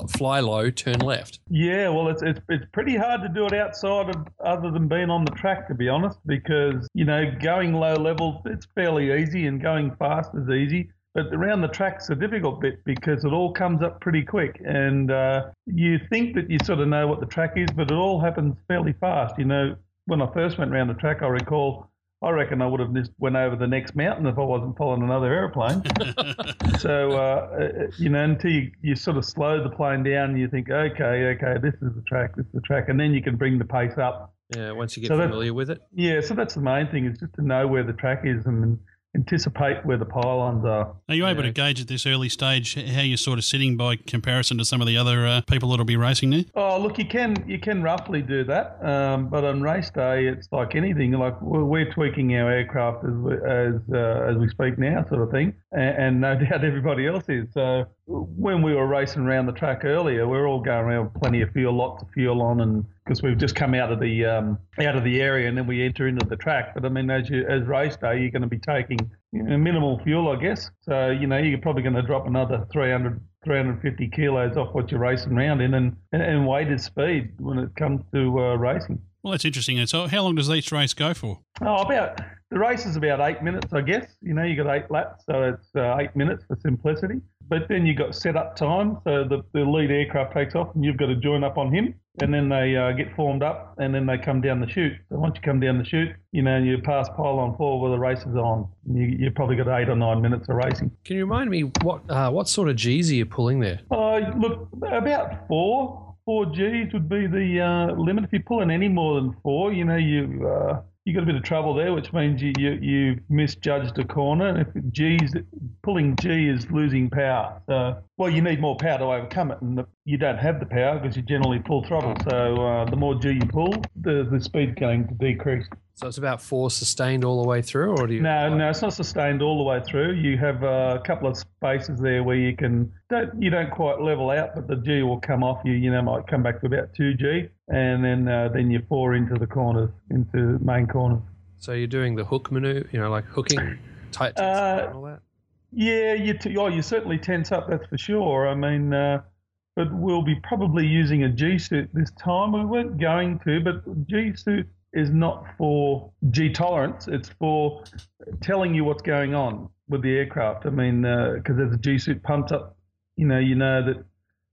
fly low, turn left. Yeah, well, it's, it's it's pretty hard to do it outside of other than being on the track, to be honest, because you know going low levels it's fairly easy and going fast is easy. But around the track's a difficult bit because it all comes up pretty quick, and uh, you think that you sort of know what the track is, but it all happens fairly fast. You know, when I first went around the track, I recall I reckon I would have just went over the next mountain if I wasn't following another airplane. so, uh, you know, until you, you sort of slow the plane down, you think, okay, okay, this is the track, this is the track, and then you can bring the pace up. Yeah, once you get So that- familiar with it. Yeah, so that's the main thing is just to know where the track is and anticipate where the pylons are. Are you able to gauge at this early stage how you're sort of sitting by comparison to some of the other uh, people that'll be racing there? Oh, look, you can you can roughly do that, um, but on race day, it's like anything. Like we're, we're tweaking our aircraft as we, as uh, as we speak now, sort of thing, and, and no doubt everybody else is. So when we were racing around the track earlier, we are all going around with plenty of fuel, lots of fuel on, and because we've just come out of the um, out of the area and then we enter into the track. But I mean, as you as race day, you're going to be taking you know, minimal fuel, I guess. So you know, you're probably going to drop another 300 350 kilos off what you're racing around in, and, and, and weighted speed when it comes to uh, racing. Well, that's interesting. And so, how long does each race go for? Oh, about the race is about eight minutes, I guess. You know, you got eight laps, so it's uh, eight minutes for simplicity. But then you got set up time, so the, the lead aircraft takes off, and you've got to join up on him, and then they uh, get formed up, and then they come down the chute. So once you come down the chute, you know, you pass pylon four where the race is on. You you probably got eight or nine minutes of racing. Can you remind me what uh, what sort of G's are you pulling there? Uh, look, about four. Four Gs would be the uh, limit. If you're pulling any more than four, you know, you uh, you got a bit of trouble there, which means you, you you misjudged a corner. And if G's pulling G is losing power, so well, you need more power to overcome it, and the, you don't have the power because you generally full throttle. So uh, the more G you pull, the the speed's going to decrease. So it's about four sustained all the way through, or do you? No, no, it's not sustained all the way through. You have a couple of spaces there where you can don't you don't quite level out, but the G will come off you. You know, might come back to about two G, and then uh, then you pour into the corners, into main corners. So you're doing the hook maneuver, you know, like hooking tight Uh, and all that. Yeah, you t- oh, you certainly tense up, that's for sure. I mean, uh, but we'll be probably using a G suit this time. We weren't going to, but G suit is not for G tolerance. It's for telling you what's going on with the aircraft. I mean, because as the G suit pumped up, you know, you know that.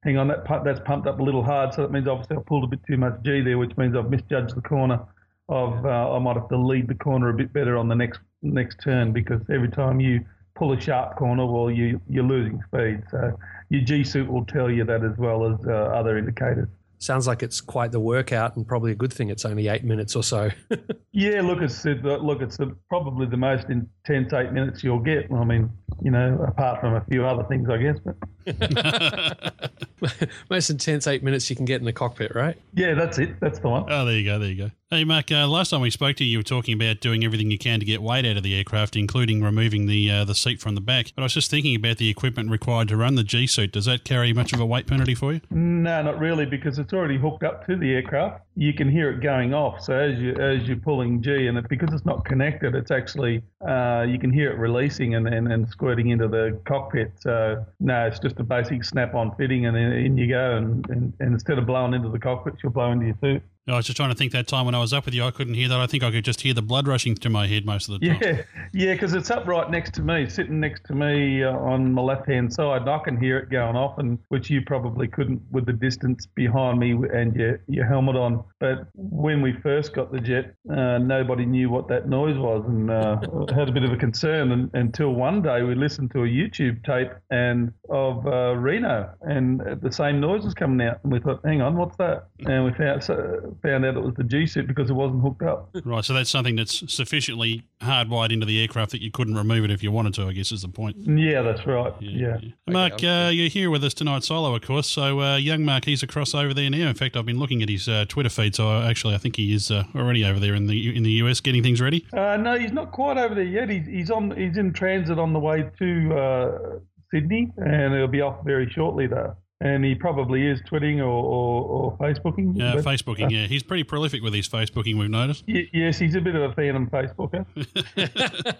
Hang on, that pu- that's pumped up a little hard, so that means obviously I pulled a bit too much G there, which means I've misjudged the corner. Of uh, I might have to lead the corner a bit better on the next next turn because every time you pull a sharp corner, well, you you're losing speed. So your G suit will tell you that as well as uh, other indicators. Sounds like it's quite the workout, and probably a good thing it's only eight minutes or so. Yeah, look, it's look, it's the, probably the most intense eight minutes you'll get. I mean, you know, apart from a few other things, I guess. But Most intense eight minutes you can get in the cockpit, right? yeah, that's it. That's the one. Oh, there you go. There you go. Hey, Mark. Uh, last time we spoke to you, you were talking about doing everything you can to get weight out of the aircraft, including removing the uh, the seat from the back. But I was just thinking about the equipment required to run the G suit. Does that carry much of a weight penalty for you? No, not really, because it's already hooked up to the aircraft. You can hear it going off. So as you as you're pulling G, and it, because it's not connected, it's actually uh, you can hear it releasing and, and, and squirting into the cockpit. So no, it's just a basic snap-on fitting, and in you go. And, and, and instead of blowing into the cockpit, you'll blow into your suit. I was just trying to think that time when I was up with you, I couldn't hear that. I think I could just hear the blood rushing to my head most of the time. Yeah, yeah, because it's up right next to me, sitting next to me uh, on my left-hand side, and I can hear it going off, and which you probably couldn't with the distance behind me and your your helmet on. But when we first got the jet, uh, nobody knew what that noise was, and uh, had a bit of a concern. And, until one day we listened to a YouTube tape and of uh, Reno, and the same noise was coming out, and we thought, "Hang on, what's that?" And we found so, found out it was the G suit because it wasn't hooked up. Right, so that's something that's sufficiently hardwired into the aircraft that you couldn't remove it if you wanted to, I guess is the point. Yeah, that's right. Yeah. Mark, uh, you're here with us tonight solo, of course. So, uh, young Mark, he's across over there now. In fact, I've been looking at his uh, Twitter feed, so I, actually I think he is uh, already over there in the in the US getting things ready. Uh, no, he's not quite over there yet. He's, he's on. He's in transit on the way to uh, Sydney, and he'll be off very shortly, though. And he probably is twitting or, or, or Facebooking. Yeah, but- Facebooking, yeah. He's pretty prolific with his Facebooking, we've noticed. Y- yes, he's a bit of a fan phantom Facebooker.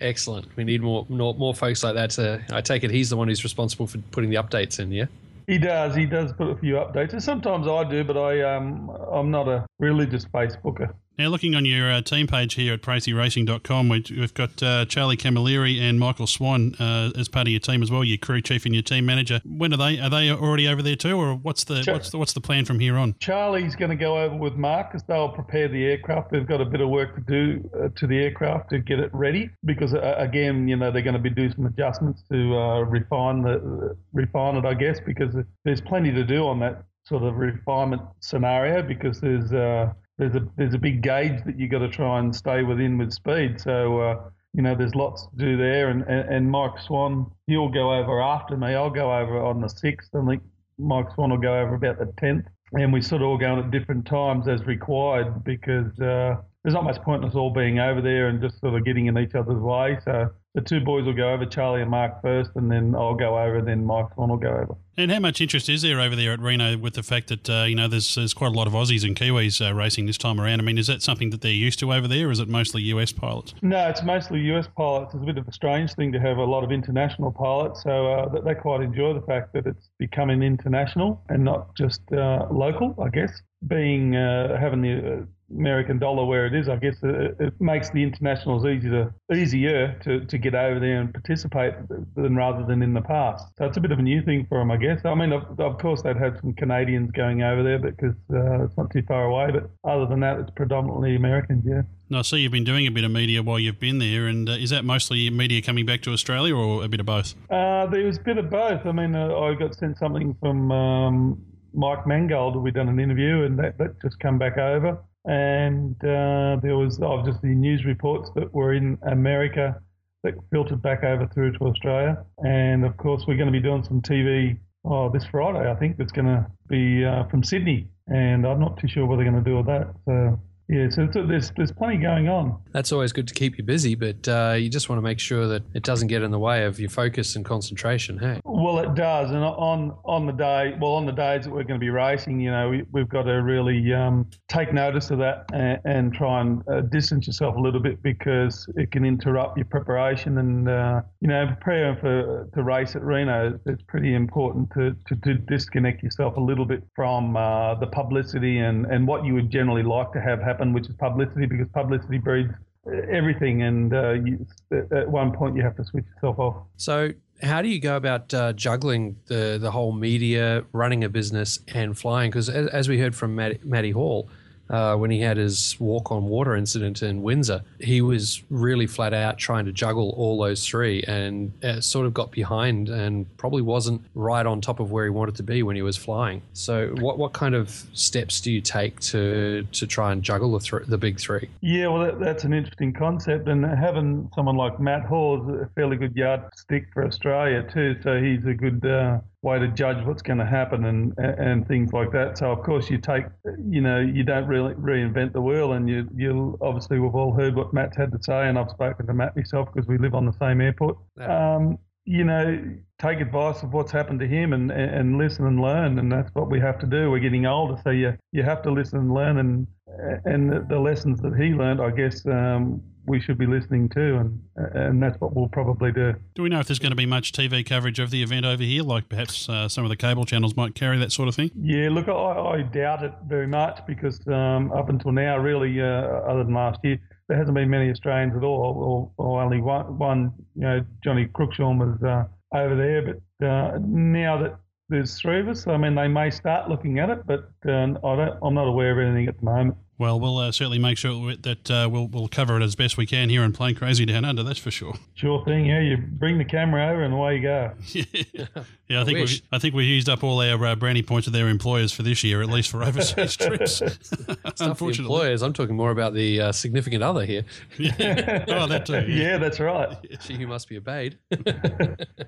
Excellent. We need more, more more folks like that. To, I take it he's the one who's responsible for putting the updates in. Yeah. He does. He does put a few updates. And sometimes I do, but I um I'm not a religious Facebooker. Now, looking on your uh, team page here at PracyRacing.com, we, we've got uh, Charlie Camilleri and Michael Swan uh, as part of your team as well, your crew chief and your team manager. When are they? Are they already over there too, or what's the Sure. what's the what's the plan from here on? Charlie's going to go over with Mark because they'll prepare the aircraft. They've got a bit of work to do uh, to the aircraft to get it ready because uh, again, you know, they're going to be doing some adjustments to uh, refine the refine it, I guess, because there's plenty to do on that sort of refinement scenario because there's uh, there's a there's a big gauge that you've got to try and stay within with speed. So. Uh, you know, there's lots to do there, and, and, and Mike Swan, he'll go over after me. I'll go over on the 6th, I think Mike Swan will go over about the 10th. And we sort of all go at different times as required because uh, there's not much point in us all being over there and just sort of getting in each other's way. So the two boys will go over, Charlie and Mark first, and then I'll go over, then Mike Swan will go over. And how much interest is there over there at Reno with the fact that uh, you know there's there's quite a lot of Aussies and Kiwis uh, racing this time around? I mean, is that something that they're used to over there, or is it mostly US pilots? No, it's mostly US pilots. It's a bit of a strange thing to have a lot of international pilots, so uh, they quite enjoy the fact that it's becoming international and not just uh, local. I guess being uh, having the uh, American dollar where it is, I guess it, it makes the internationals easier easier to, to get over there and participate than rather than in the past. So it's a bit of a new thing for them, I guess. I mean, of, of course, they'd had some Canadians going over there because uh, it's not too far away, but other than that, it's predominantly Americans. Yeah. I see you've been doing a bit of media while you've been there, and uh, is that mostly media coming back to Australia, or a bit of both? Uh, there was a bit of both. I mean, uh, I got sent something from um, Mike Mangold. We done an interview, and that, that just come back over. And uh, there was obviously news reports that were in America that filtered back over through to Australia. And of course, we're going to be doing some TV oh, this Friday. I think that's going to be uh, from Sydney, and I'm not too sure what they're going to do with that. So. Yeah, so it's- there's there's plenty going on. That's always good to keep you busy, but uh, you just want to make sure that it doesn't get in the way of your focus and concentration. Hey. Well, it does, and on on the day, well, on the days that we're going to be racing, you know, we, we've got to really um, take notice of that and, and try and uh, distance yourself a little bit because it can interrupt your preparation. And uh, you know, preparing for to race at Reno, it's pretty important to, to, to disconnect yourself a little bit from uh, the publicity and, and what you would generally like to have happen, which is publicity, because publicity breeds everything, and uh, you, at one point you have to switch yourself off. So, how do you go about uh, juggling the the whole media, running a business, and flying? Because as, as we heard from Matt, Matty Hall, uh, when he had his walk on water incident in Windsor, he was really flat out trying to juggle all those three, and uh, sort of got behind, and probably wasn't right on top of where he wanted to be when he was flying. So, what what kind of steps do you take to to try and juggle the thr the big three? Yeah, well, that, that's an interesting concept, and having someone like Matt Hall is a fairly good yardstick for Australia too. So he's a good uh, way to judge what's going to happen and and things like that. So of course you take, you know, you don't really reinvent the wheel, and you you obviously we've all heard what Matt's had to say, and I've spoken to Matt myself because we live on the same airport. Um, you know, take advice of what's happened to him and, and listen and learn, and that's what we have to do. We're getting older, so you you have to listen and learn, and and the, the lessons that he learned, I guess, um, we should be listening to, and and that's what we'll probably do. Do we know if there's going to be much TV coverage of the event over here, like perhaps uh, some of the cable channels might carry that sort of thing? Yeah, look, I, I doubt it very much because um, up until now, really, uh, other than last year, there hasn't been many Australians at all, or, or only one. One, you know, Johnny Cruikshank was uh, over there, but uh, now that there's three of us, I mean, they may start looking at it, but uh, I don't, I'm not aware of anything at the moment. Well, we'll uh, certainly make sure that uh, we'll we'll cover it as best we can here in Plane Crazy Down Under. That's for sure. Sure thing, yeah. You bring the camera over and away you go. Yeah, I think wish. we've, I think we used up all our uh, brownie points of their employers for this year, at least for overseas trips. Stuff Unfortunately, employers. I'm talking more about the uh, significant other here. oh, that too. yeah, that's right. She who must be obeyed.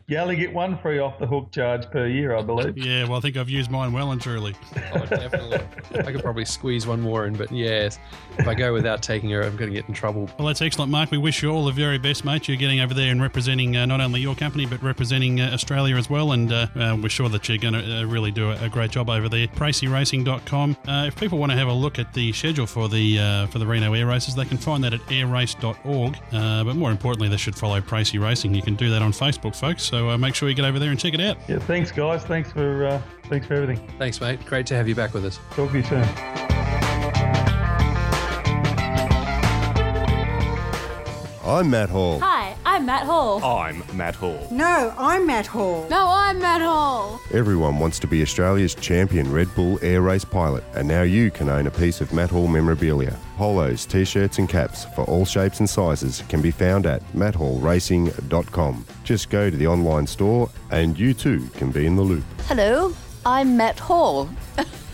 You only get one free off the hook charge per year, I believe. Yeah, well, I think I've used mine well and truly. Oh, definitely. I could probably squeeze one more in, but yes. If I go without taking her, I'm going to get in trouble. Well, that's excellent, Mark. We wish you all the very best, mate. You're getting over there and representing uh, not only your company, but representing uh, Australia as well. And uh, uh, we're sure that you're going to uh, really do a, a, great job over there. PracyRacing.com. Uh, if people want to have a look at the schedule for the uh, for the Reno Air Races, they can find that at airrace.org. but more importantly, they should follow Pracy Racing. You can do that on Facebook, folks. So make sure you get over there and check it out. Yeah, thanks, guys. Thanks for thanks for everything. Thanks, mate. Great to have you back with us. Talk to you soon. I'm Matt Hall. Hi, I'm Matt Hall. I'm Matt Hall. No, I'm Matt Hall. No, I'm Matt Hall. Everyone wants to be Australia's champion Red Bull air race pilot, and now you can own a piece of Matt Hall memorabilia. Polos, t shirts, and caps for all shapes and sizes can be found at matthallracing.com. Just go to the online store, and you too can be in the loop. Hello, I'm Matt Hall.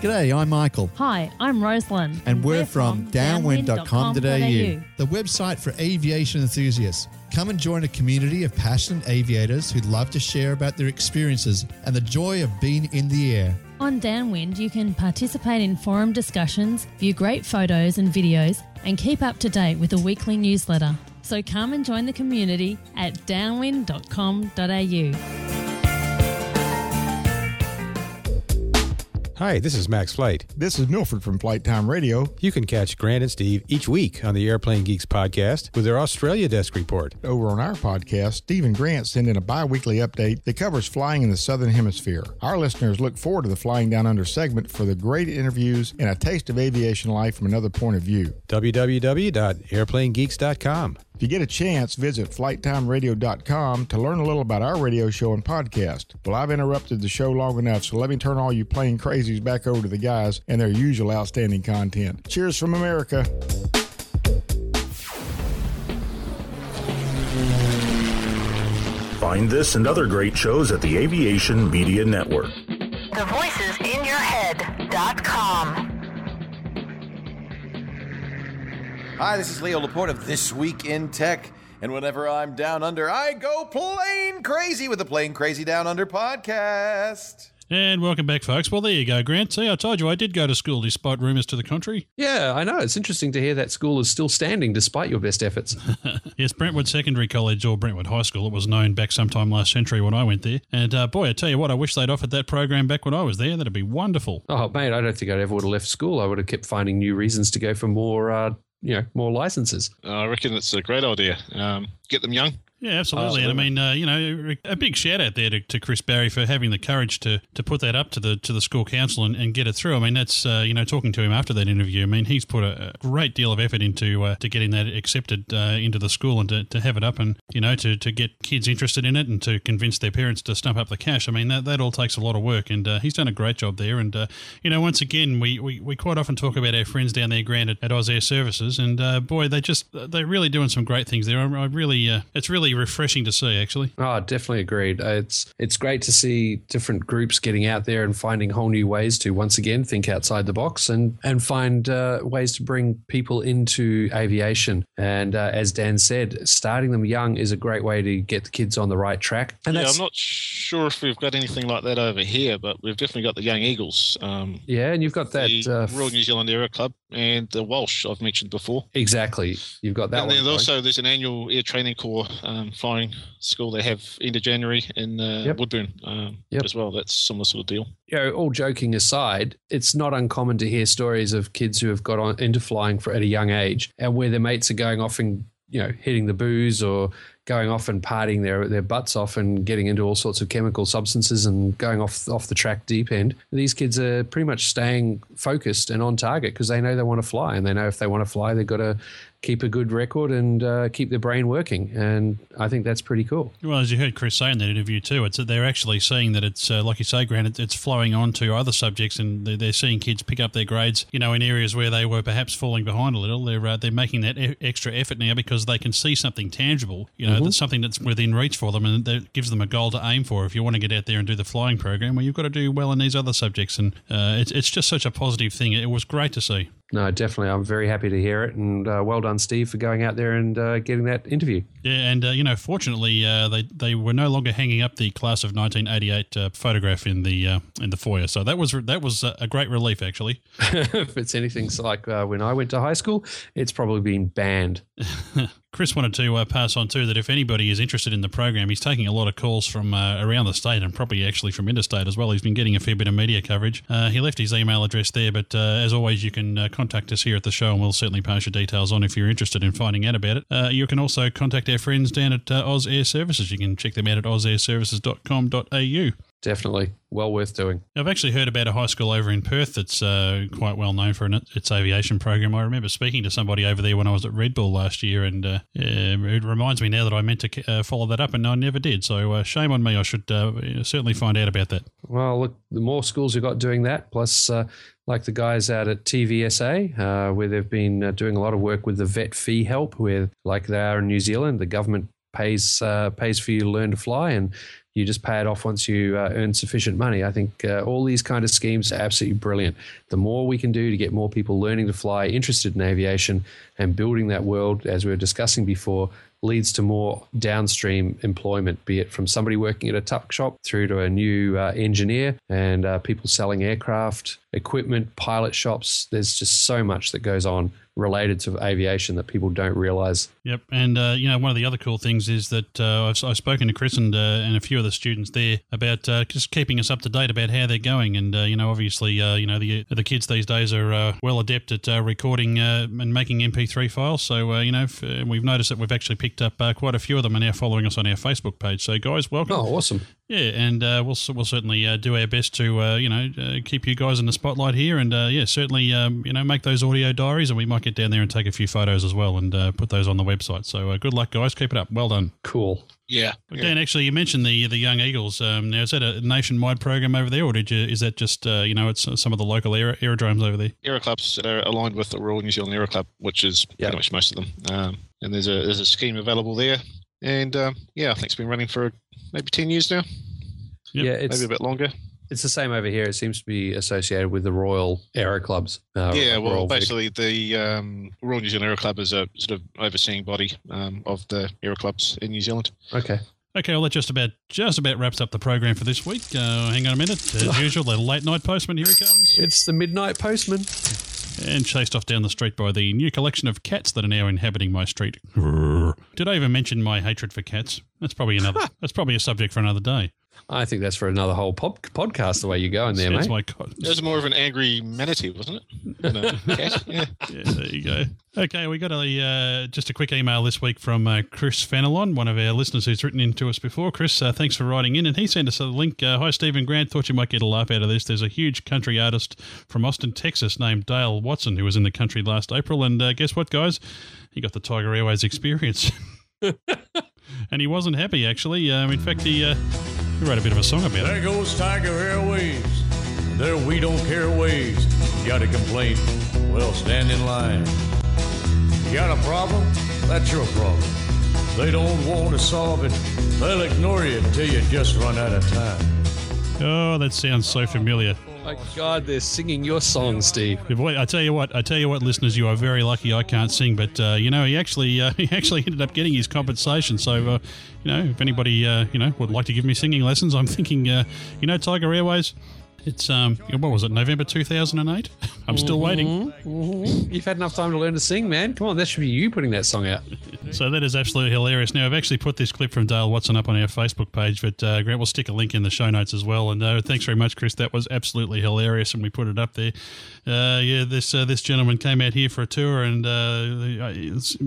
G'day, I'm Michael. Hi, I'm Rosalind. And we're, we're from, from downwind.com.au, the website for aviation enthusiasts. Come and join a community of passionate aviators who'd love to share about their experiences and the joy of being in the air. On Downwind, you can participate in forum discussions, view great photos and videos, and keep up to date with a weekly newsletter. So come and join the community at downwind.com.au. Hi, this is Max Flight. This is Milford from Flight Time Radio. You can catch Grant and Steve each week on the Airplane Geeks podcast with their Australia Desk report. Over on our podcast, Steve and Grant send in a bi weekly update that covers flying in the Southern Hemisphere. Our listeners look forward to the Flying Down Under segment for the great interviews and a taste of aviation life from another point of view. www.airplanegeeks.com. If you get a chance, visit flighttimeradio.com to learn a little about our radio show and podcast. Well, I've interrupted the show long enough, so let me turn all you plane crazies back over to the guys and their usual outstanding content. Cheers from America. Find this and other great shows at the Aviation Media Network. The voices in your head.com. Hi, this is Leo Laporte of This Week in Tech. And whenever I'm down under, I go plain crazy with the Plane Crazy Down Under podcast. And welcome back, folks. Well, there you go, Grant. See, I told you I did go to school despite rumours to the contrary. Yeah, I know. It's interesting to hear that school is still standing despite your best efforts. yes, Brentwood Secondary College or Brentwood High School. It was known back sometime last century when I went there. And uh, boy, I tell you what, I wish they'd offered that program back when I was there. That'd be wonderful. Oh, mate, I don't think I'd ever would have left school. I would have kept finding new reasons to go for more uh, you know more licenses. I reckon it's a great idea. Um, get them young, yeah, absolutely. And I mean, uh, you know, a big shout out there to, to, Chris Barry for having the courage to, to put that up to the to the school council and, and get it through. I mean, that's uh, you know, talking to him after that interview. I mean, he's put a, a great deal of effort into uh, to getting that accepted uh, into the school and to, to have it up and you know to, to get kids interested in it and to convince their parents to stump up the cash. I mean, that, that all takes a lot of work, and uh, he's done a great job there. And uh, you know, once again, we, we, we quite often talk about our friends down there, Grant at, at Oz Air Services, and boy, they just they're really doing some great things there. I, I really, it's really refreshing to see actually. Oh, definitely agreed. It's it's great to see different groups getting out there and finding whole new ways to once again think outside the box and and find uh, ways to bring people into aviation. And uh, as Dan said, starting them young is a great way to get the kids on the right track. And yeah, I'm not sure if we've got anything like that over here, but we've definitely got the Young Eagles. Um, yeah, and you've got that uh, Royal New Zealand Aero Club and the Walsh I've mentioned before. Exactly, you've got that. And then also there's an annual air training corps um, flying school they have end of January in uh, yep. Woodburn um, yep. as well. That's similar sort of deal. You know, all joking aside, it's not uncommon to hear stories of kids who have got on into flying for at a young age and where their mates are going off and you know hitting the booze or going off and partying their their butts off and getting into all sorts of chemical substances and going off off the track deep end. These kids are pretty much staying focused and on target because they know they want to fly and they know if they want to fly they've got to keep a good record and uh, keep their brain working. And I think that's pretty cool. Well, as you heard Chris say in that interview too, it's that they're actually seeing that it's uh, like you say, Grant, it's flowing on to other subjects, and they're, they're, seeing kids pick up their grades. You know, in areas where they were perhaps falling behind a little, they're uh, they're making that e- extra effort now because they can see something tangible. You know, mm-hmm. that's something that's within reach for them, and that gives them a goal to aim for. If you want to get out there and do the flying program, well, you've got to do well in these other subjects, and uh, it's it's just such a positive thing. It was great to see. No, definitely. I'm very happy to hear it, and uh, well done, Steve, for going out there and uh, getting that interview. Yeah, and uh, you know, fortunately, uh, they they were no longer hanging up the class of 1988 uh, photograph in the uh, in the foyer, so that was that was a great relief, actually. if it's anything like uh, when I went to high school, it's probably been banned. Chris wanted to uh, pass on too that if anybody is interested in the program, he's taking a lot of calls from uh, around the state and probably actually from interstate as well. He's been getting a fair bit of media coverage. Uh, he left his email address there, but uh, as always, you can uh, contact us here at the show, and we'll certainly pass your details on if you're interested in finding out about it. Uh, you can also contact our friends down at Oz Air Services. You can check them out at ozairservices.com.au. Definitely well worth doing. I've actually heard about a high school over in Perth that's uh, quite well known for an, its aviation program. I remember speaking to somebody over there when I was at Red Bull last year, and uh, it reminds me now that I meant to uh, follow that up, and I never did. So uh, shame on me. I should uh, certainly find out about that. Well, look, the more schools you've got doing that, plus uh, like the guys out at TVSA, where they've been doing a lot of work with the vet fee help, where like they are in New Zealand, the government pays pays for you to learn to fly, and you just pay it off once you uh, earn sufficient money. I think uh, all these kind of schemes are absolutely brilliant. The more we can do to get more people learning to fly, interested in aviation, and building that world, as we were discussing before, leads to more downstream employment, be it from somebody working at a tuck shop through to a new uh, engineer and uh, people selling aircraft equipment, pilot shops. There's just so much that goes on related to aviation that people don't realize. Yep, and uh, you know one of the other cool things is that uh, I've, I've, spoken to Chris and uh, and a few of the students there about uh, just keeping us up to date about how they're going, and uh, you know obviously uh, you know the the kids these days are well adept at recording and making MP3 files. So you know f- we've noticed that we've actually picked up quite a few of them are now following us on our Facebook page. So guys, welcome. Oh, awesome. Yeah, and uh, we'll we'll certainly uh, do our best to uh, you know uh, keep you guys in the spotlight here, and uh, yeah, certainly um, you know make those audio diaries, and we might get down there and take a few photos as well, and uh, put those on the website. So good luck, guys. Keep it up. Well done. Cool. Yeah. Dan, actually, you mentioned the the Young Eagles. Um, now, is that a nationwide program over there, or did you? Is that just you know it's some of the local aer- aerodromes over there? Aero clubs are aligned with the Royal New Zealand Aero Club, which is yep. pretty much most of them. Um, and there's a there's a scheme available there, and um, yeah, I think it's been running for maybe ten years now. Yep. Yeah, it's, maybe a bit longer. It's the same over here. It seems to be associated with the Royal Aero Clubs. Uh, yeah, well, Royal basically, Vic. the um, Royal New Zealand Aero Club is a sort of overseeing body um, of the aero clubs in New Zealand. Okay. Okay, well that just about just about wraps up the program for this week. Uh, hang on a minute, as usual, the late night postman. Here he comes. It's the midnight postman. And chased off down the street by the new collection of cats that are now inhabiting my street. Did I even mention my hatred for cats? That's probably another. that's probably a subject for another day. I think that's for another whole pop- podcast. The way you're going there, mate. My It was more of an angry manatee, wasn't it? cat. Yeah. yeah, there you go. Okay, we got a uh, just a quick email this week from uh, Chris Fenelon, one of our listeners who's written in to us before. Chris, uh, thanks for writing in, and he sent us a link. Uh, Hi, Stephen Grant. Thought you might get a laugh out of this. There's a huge country artist from Austin, Texas, named Dale Watson, who was in the country last April, and uh, guess what, guys? He got the Tiger Airways experience. and he wasn't happy, actually. Um, in fact, he uh, we write a bit of a song about there it. There goes Tiger Airways. There we don't care ways. Got a complaint? Well, stand in line. Got a problem? That's your problem. They don't want to solve it. They'll ignore you until you just run out of time. Oh, that sounds so familiar. My God, they're singing your song, Steve. Boy, I tell you what, I tell you what, listeners, you are very lucky. I can't sing, but uh, you know, he actually uh, he actually ended up getting his compensation. So, uh, you know, if anybody uh, you know would like to give me singing lessons, I'm thinking, uh, you know, Tiger Airways. It's um, what was it? November two thousand and eight. I'm still mm-hmm, waiting. Mm-hmm. You've had enough time to learn to sing, man. Come on, that should be you putting that song out. so that is absolutely hilarious. Now I've actually put this clip from Dale Watson up on our Facebook page, but uh, Grant will stick a link in the show notes as well. And uh, thanks very much, Chris. That was absolutely hilarious, and we put it up there. Uh, yeah, this uh, this gentleman came out here for a tour, and uh,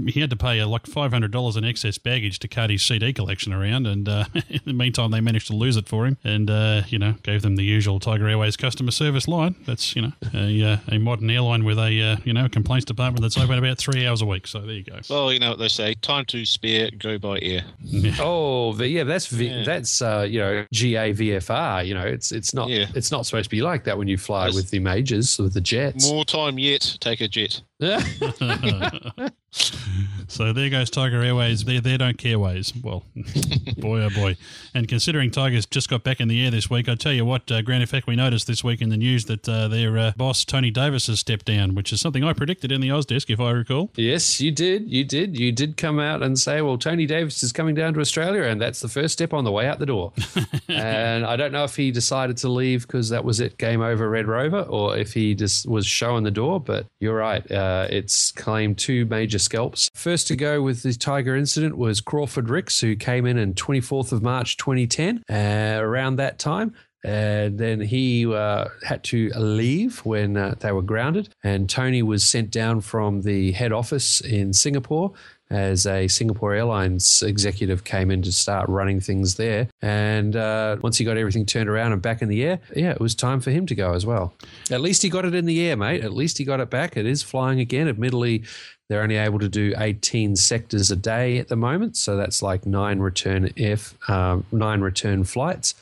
he had to pay uh, like five hundred dollars in excess baggage to cart his CD collection around. And in the meantime, they managed to lose it for him, and you know gave them the usual Tiger Airways customer service line. That's you know a, uh, a modern airline with a uh, you know complaints department that's open about three hours a week. So there you go. Well, you know what they say: time to spare, go by air. Yeah. Oh, yeah, that's v- yeah. that's uh, you know GAVFR. You know, it's it's not yeah. it's not supposed to be like that when you fly with the majors with the jets. More time yet, take a jet. so there goes Tiger Airways. They they don't care ways. Well, boy oh boy. And considering Tigers just got back in the air this week, I tell you what, uh, Grant Effect, we noticed this week in the news that uh, their uh, boss Tony Davis has stepped down, which is something I predicted in the Oz desk, if I recall. Yes, you did. You did. You did come out and say, well, Tony Davis is coming down to Australia, and that's the first step on the way out the door. and I don't know if he decided to leave because that was it, game over, Red Rover, or if he just was showing the door. But you're right. Uh, it's claimed two major scalps. First to go with the Tiger incident was Crawford Rix, who came in on 24th of March 2010. Uh, around that time, and then he uh, had to leave when uh, they were grounded. And Tony was sent down from the head office in Singapore as a Singapore Airlines executive came in to start running things there. And uh, once he got everything turned around and back in the air, yeah, it was time for him to go as well. At least he got it in the air, mate. At least he got it back. It is flying again. Admittedly, they're only able to do 18 sectors a day at the moment, so that's like nine return F, uh, nine return flights.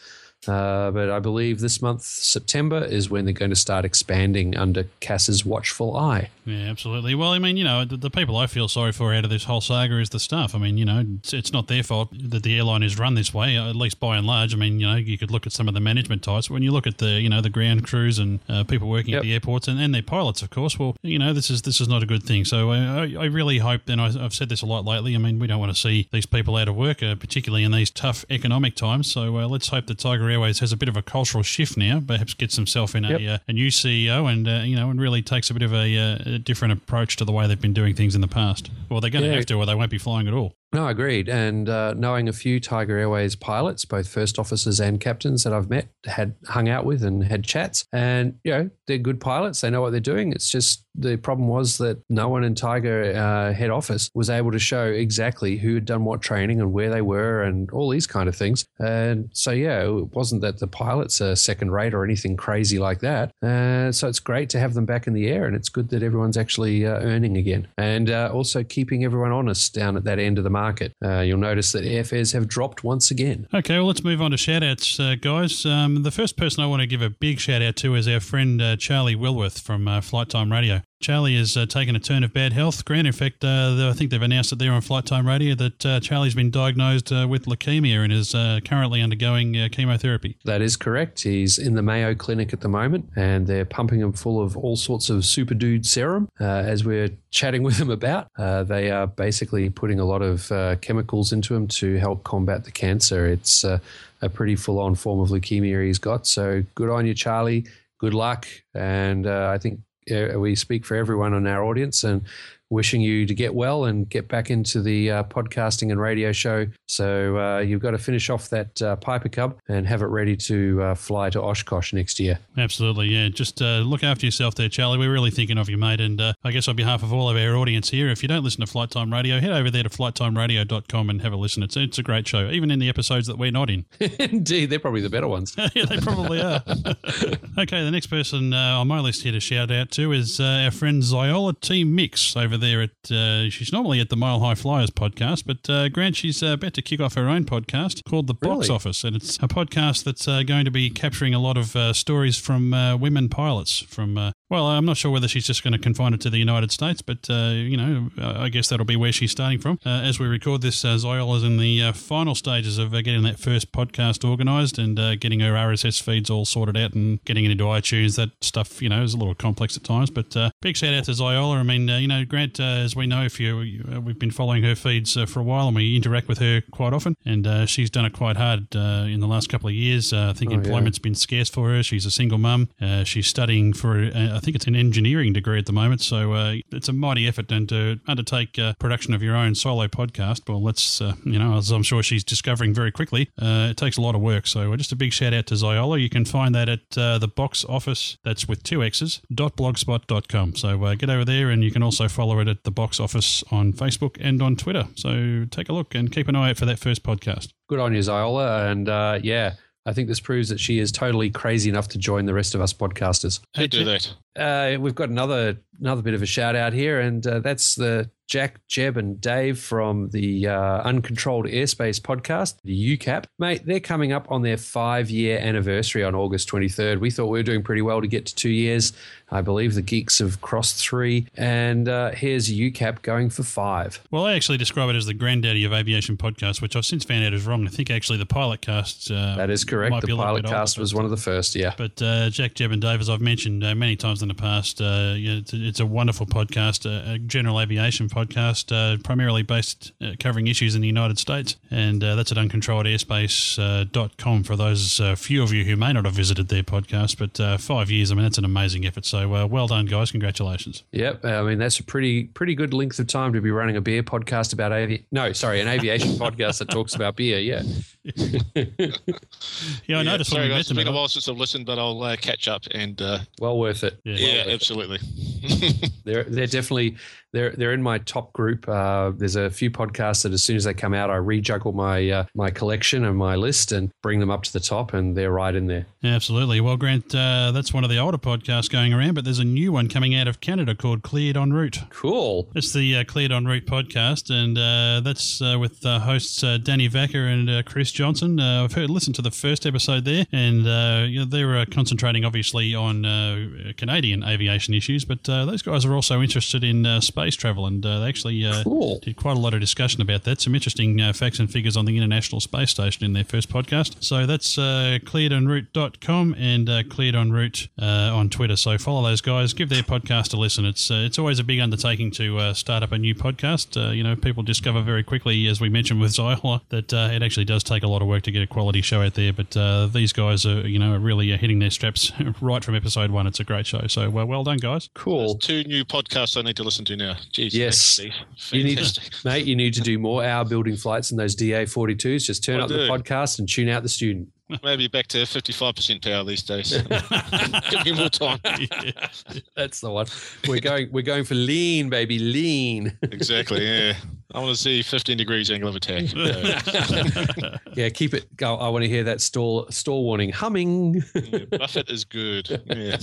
Uh, but I believe this month, September, is when they're going to start expanding under CASA's watchful eye. Yeah, absolutely. Well, I mean, you know, the, the, people I feel sorry for out of this whole saga is the staff. I mean, you know, it's, it's, not their fault that the airline is run this way, at least by and large. I mean, you know, you could look at some of the management types. When you look at the, you know, the ground crews and uh, people working yep. at the airports and, and their pilots, of course, well, you know, this is this is not a good thing. So I, I really hope, and I, have said this a lot lately, I mean, we don't want to see these people out of work, uh, particularly in these tough economic times. So uh, let's hope that Tiger Airways has a bit of a cultural shift now, perhaps gets himself in yep. a, uh, a, new CEO and, uh, you know, and really takes a bit of a, uh, a different approach to the way they've been doing things in the past. Well, they're going to yeah. have to, or they won't be flying at all. No, I agreed. And uh, knowing a few Tiger Airways pilots, both first officers and captains that I've met, had hung out with and had chats, and you know they're good pilots. They know what they're doing. It's just the problem was that no one in Tiger uh, head office was able to show exactly who had done what training and where they were and all these kind of things. And so yeah, it wasn't that the pilots are second rate or anything crazy like that. Uh, so it's great to have them back in the air, and it's good that everyone's actually uh, earning again, and uh, also keeping everyone honest down at that end of the market. Uh, you'll notice that airfares have dropped once again. Okay, well, let's move on to shout outs, uh, guys. Um, the first person I want to give a big shout out to is our friend uh, Charlie Wilworth from uh, Flight Time Radio. Charlie has uh, taken a turn of bad health. Grant, in fact, uh, I think they've announced it there on Flight Time Radio that uh, Charlie's been diagnosed uh, with leukemia and is uh, currently undergoing uh, chemotherapy. That is correct. He's in the Mayo Clinic at the moment, and they're pumping him full of all sorts of super dude serum. as we're chatting with him about, they are basically putting a lot of chemicals into him to help combat the cancer. It's a pretty full on form of leukemia he's got. So good on you, Charlie. Good luck. And I think Uh, we speak for everyone in our audience and wishing you to get well and get back into the uh, podcasting and radio show. So uh, you've got to finish off that uh, Piper Cub and have it ready to uh, fly to Oshkosh next year. Absolutely, yeah. Just uh, look after yourself there, Charlie. We're really thinking of you, mate. And uh, I guess on behalf of all of our audience here, if you don't listen to Flight Time Radio, head over there to flighttimeradio.com and have a listen. It's, it's a great show, even in the episodes that we're not in. Indeed, they're probably the better ones. yeah, they probably are. okay, the next person on my list here to shout out to is our friend Ziola T Mix over there at uh, she's normally at the Mile High Flyers podcast, but uh, Grant, she's uh, about to kick off her own podcast called The Box Really? Office, and it's a podcast that's uh, going to be capturing a lot of uh, stories from uh, women pilots. From well, I'm not sure whether she's just going to confine it to the United States, but uh, you know, I guess that'll be where she's starting from. Uh, as we record this, uh, Ziola's in the uh, final stages of uh, getting that first podcast organised and uh, getting her RSS feeds all sorted out and getting it into iTunes. That stuff, you know, is a little complex at times. But uh, big shout out to Ziola. I mean, uh, you know, Grant, uh, as we know, if you, you uh, we've been following her feeds uh, for a while and we interact with her quite often, and uh, she's done it quite hard uh, in the last couple of years. Uh, I think Oh, yeah. employment's been scarce for her. She's a single mum. Uh, she's studying for, uh, I think it's an engineering degree at the moment. So uh, it's a mighty effort. And to undertake uh, production of your own solo podcast, well, let's, uh, you know, as I'm sure she's discovering very quickly, uh, it takes a lot of work. So just a big shout out to Ziola. You can find that at the box office, that's with two X's, dot blogspot.com. So get over there and you can also follow it at the box office on Facebook and on Twitter. So take a look and keep an eye out for that first podcast. Good on you, Ziola. And yeah, I think this proves that she is totally crazy enough to join the rest of us podcasters. Who do that? Uh, we've got another another bit of a shout out here, and uh, that's the Jack, Jeb, and Dave from the uh, Uncontrolled Airspace podcast, the UCAP. Mate, they're coming up on their five year anniversary on August 23rd. We thought we were doing pretty well to get to two years. I believe the geeks have crossed three, and uh, here's UCAP going for five. Well, I actually describe it as the granddaddy of aviation podcasts, which I've since found out is wrong. I think actually the pilot cast. Uh, That is correct. The be a little pilot bit older, cast was one of the first, yeah. But uh, Jack, Jeb, and Dave, as I've mentioned uh, many times in the past, uh, it's, it's a wonderful podcast, uh, a general aviation podcast, uh, primarily based uh, covering issues in the United States, and uh, that's at uncontrolledairspace.com for those uh, few of you who may not have visited their podcast. But uh, five years, I mean, that's an amazing effort. So uh, well done, guys! Congratulations. Yep, I mean that's a pretty pretty good length of time to be running a beer podcast about avi- no, sorry, an aviation podcast that talks about beer. Yeah, Yeah, I noticed when Sorry, we met guys, it's them. been a while since I've listened, but I'll uh, catch up and. Uh, well worth it. yeah, absolutely. they're they're definitely they're they're in my top group. Uh, there's a few podcasts that as soon as they come out, I rejuggle my uh, my collection and my list and bring them up to the top, and they're right in there. Absolutely. Well, Grant, uh, that's one of the older podcasts going around, but there's a new one coming out of Canada called Cleared en route. Cool. It's the uh, Cleared en route podcast, and uh, that's uh, with uh, hosts uh, Danny Vacker and uh, Chris Johnson. Uh, I've heard listened to the first episode there, and uh, you know, they're uh, concentrating obviously on uh, Canadian aviation issues, but uh, those guys are also interested in uh, space travel, and uh, they actually uh, did quite a lot of discussion about that. Some interesting uh, facts and figures on the International Space Station in their first podcast. So that's uh, clearedenroute.com and uh, Cleared en route uh, on Twitter. So follow those guys, give their podcast a listen. It's uh, it's always a big undertaking to uh, start up a new podcast. Uh, you know, people discover very quickly, as we mentioned with Zyla, that uh, it actually does take a lot of work to get a quality show out there. But uh, these guys are, you know, are really uh, hitting their straps right from episode one. It's a great show. So well, well done, guys. Cool. Two new podcasts I need to listen to now. Jeez, Yes. Thanks, You need, Fantastic. mate. You need to do more hour building flights in those DA forty twos. Just turn I up the podcast and tune out the student. Maybe back to 55% power these days. Give me more time. That's the one. We're going. We're going for lean, baby, lean. Exactly, yeah. I want to see 15 degrees angle of attack. yeah, keep it. Go. I want to hear that stall stall warning humming. Buffet is good. Yeah.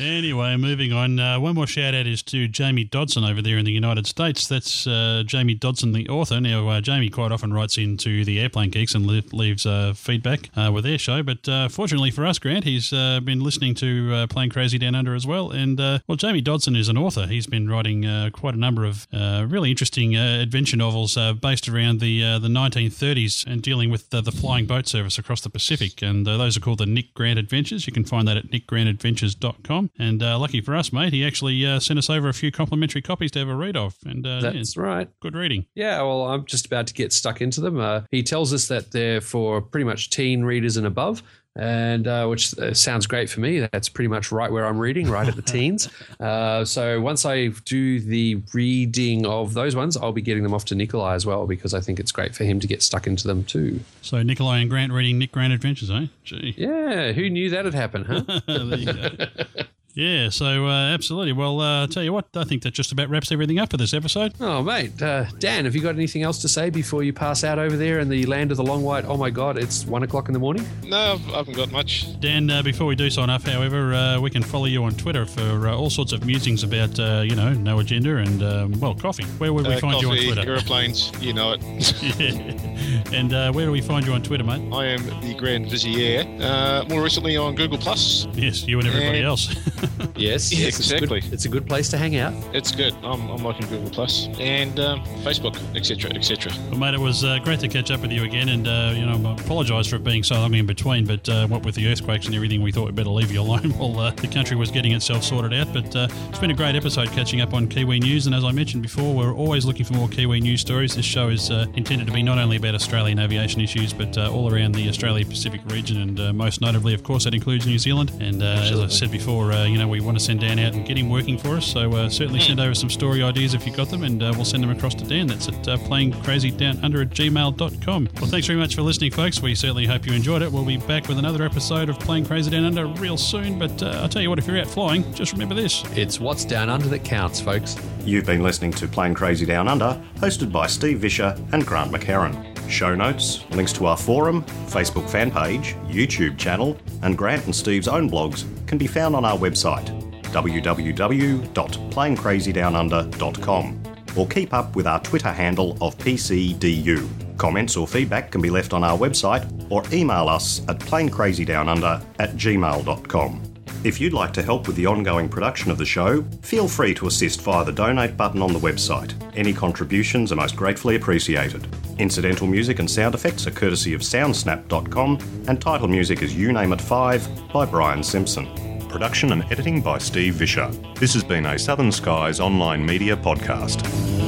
Anyway, moving on. Uh, one more shout out is to Jamie Dodson over there in the United States. That's uh, Jamie Dodson, the author. Now, uh, Jamie quite often writes into the Airplane Geeks and le- leaves uh, feedback uh, with their show. But uh, fortunately for us, Grant, he's been listening to Plane Crazy Down Under as well. And, well, Jamie Dodson is an author. He's been writing quite a number of really interesting adventure novels based around the the 1930s and dealing with the flying boat service across the Pacific. And those are called the Nick Grant Adventures. You can find that at nickgrantadventures.com. And uh, lucky for us, mate, he actually uh, sent us over a few complimentary copies to have a read of. And uh, That's yeah, right. Good reading. Yeah, well, I'm just about to get stuck into them. Uh, he tells us that they're for pretty much teen readers and above. And uh, which uh, sounds great for me. That's pretty much right where I'm reading, right at the teens. Uh, so once I do the reading of those ones, I'll be getting them off to Nikolai as well because I think it's great for him to get stuck into them too. So Nikolai and Grant reading Nick Grant Adventures, eh? Gee. Yeah, who knew that'd happen, huh? there you go. Yeah, so uh, absolutely. Well, uh, tell you what, I think that just about wraps everything up for this episode. Oh, mate. Uh, Dan, have you got anything else to say before you pass out over there in the land of the long white? Oh, my God, it's one o'clock in the morning? No, I've- I haven't got much. Dan, uh, before we do sign off, however, uh, we can follow you on Twitter for uh, all sorts of musings about, uh, you know, no agenda and, um, well, coffee. Where would we Uh, find coffee, you on Twitter? aeroplanes, you know it. yeah. And uh, where do we find you on Twitter, mate? I am the Grand Vizier. Uh, more recently on Google Plus. Yes, you and everybody And- else. yes, Yeah, yes, it's exactly. good- It's a good place to hang out. It's good. I'm, I'm liking Google Plus and um, Facebook, etc., etc. Well, mate, it was uh, great to catch up with you again, and uh, you know, I apologise for it being so long in between. But uh, what with the earthquakes and everything, we thought we'd better leave you alone while uh, the country was getting itself sorted out. But uh, it's been a great episode catching up on Kiwi news, and as I mentioned before, we're always looking for more Kiwi news stories. This show is uh, intended to be not only about Australian aviation issues, but uh, all around the Australia Pacific region, and uh, most notably, of course, that includes New Zealand. And uh, as I said before, uh, you know, we want to send Dan out and get him working for us. So uh, certainly send over some story ideas if you've got them, and uh, we'll send them across to Dan. That's at uh, planecrazydownunder at gmail.com. Well, thanks very much for listening, folks. We certainly hope you enjoyed it. We'll be back with another episode of Plane Crazy Down Under real soon. But uh, I'll tell you what, if you're out flying, just remember this. It's what's down under that counts, folks. You've been listening to Plane Crazy Down Under, hosted by Steve Visscher and Grant McHarrie. Show notes, links to our forum, Facebook fan page, YouTube channel, and Grant and Steve's own blogs can be found on our website www.planecrazydownunder.com. or keep up with our Twitter handle of PCDU. Comments or feedback can be left on our website or email us at planecrazydownunder at gmail.com. If you'd like to help with the ongoing production of the show, feel free to assist via the donate button on the website. Any contributions are most gratefully appreciated. Incidental music and sound effects are courtesy of soundsnap.com, and title music is You Name It 5 by Brian Simpson. Production and editing by Steve Visscher. This has been a Southern Skies online media podcast.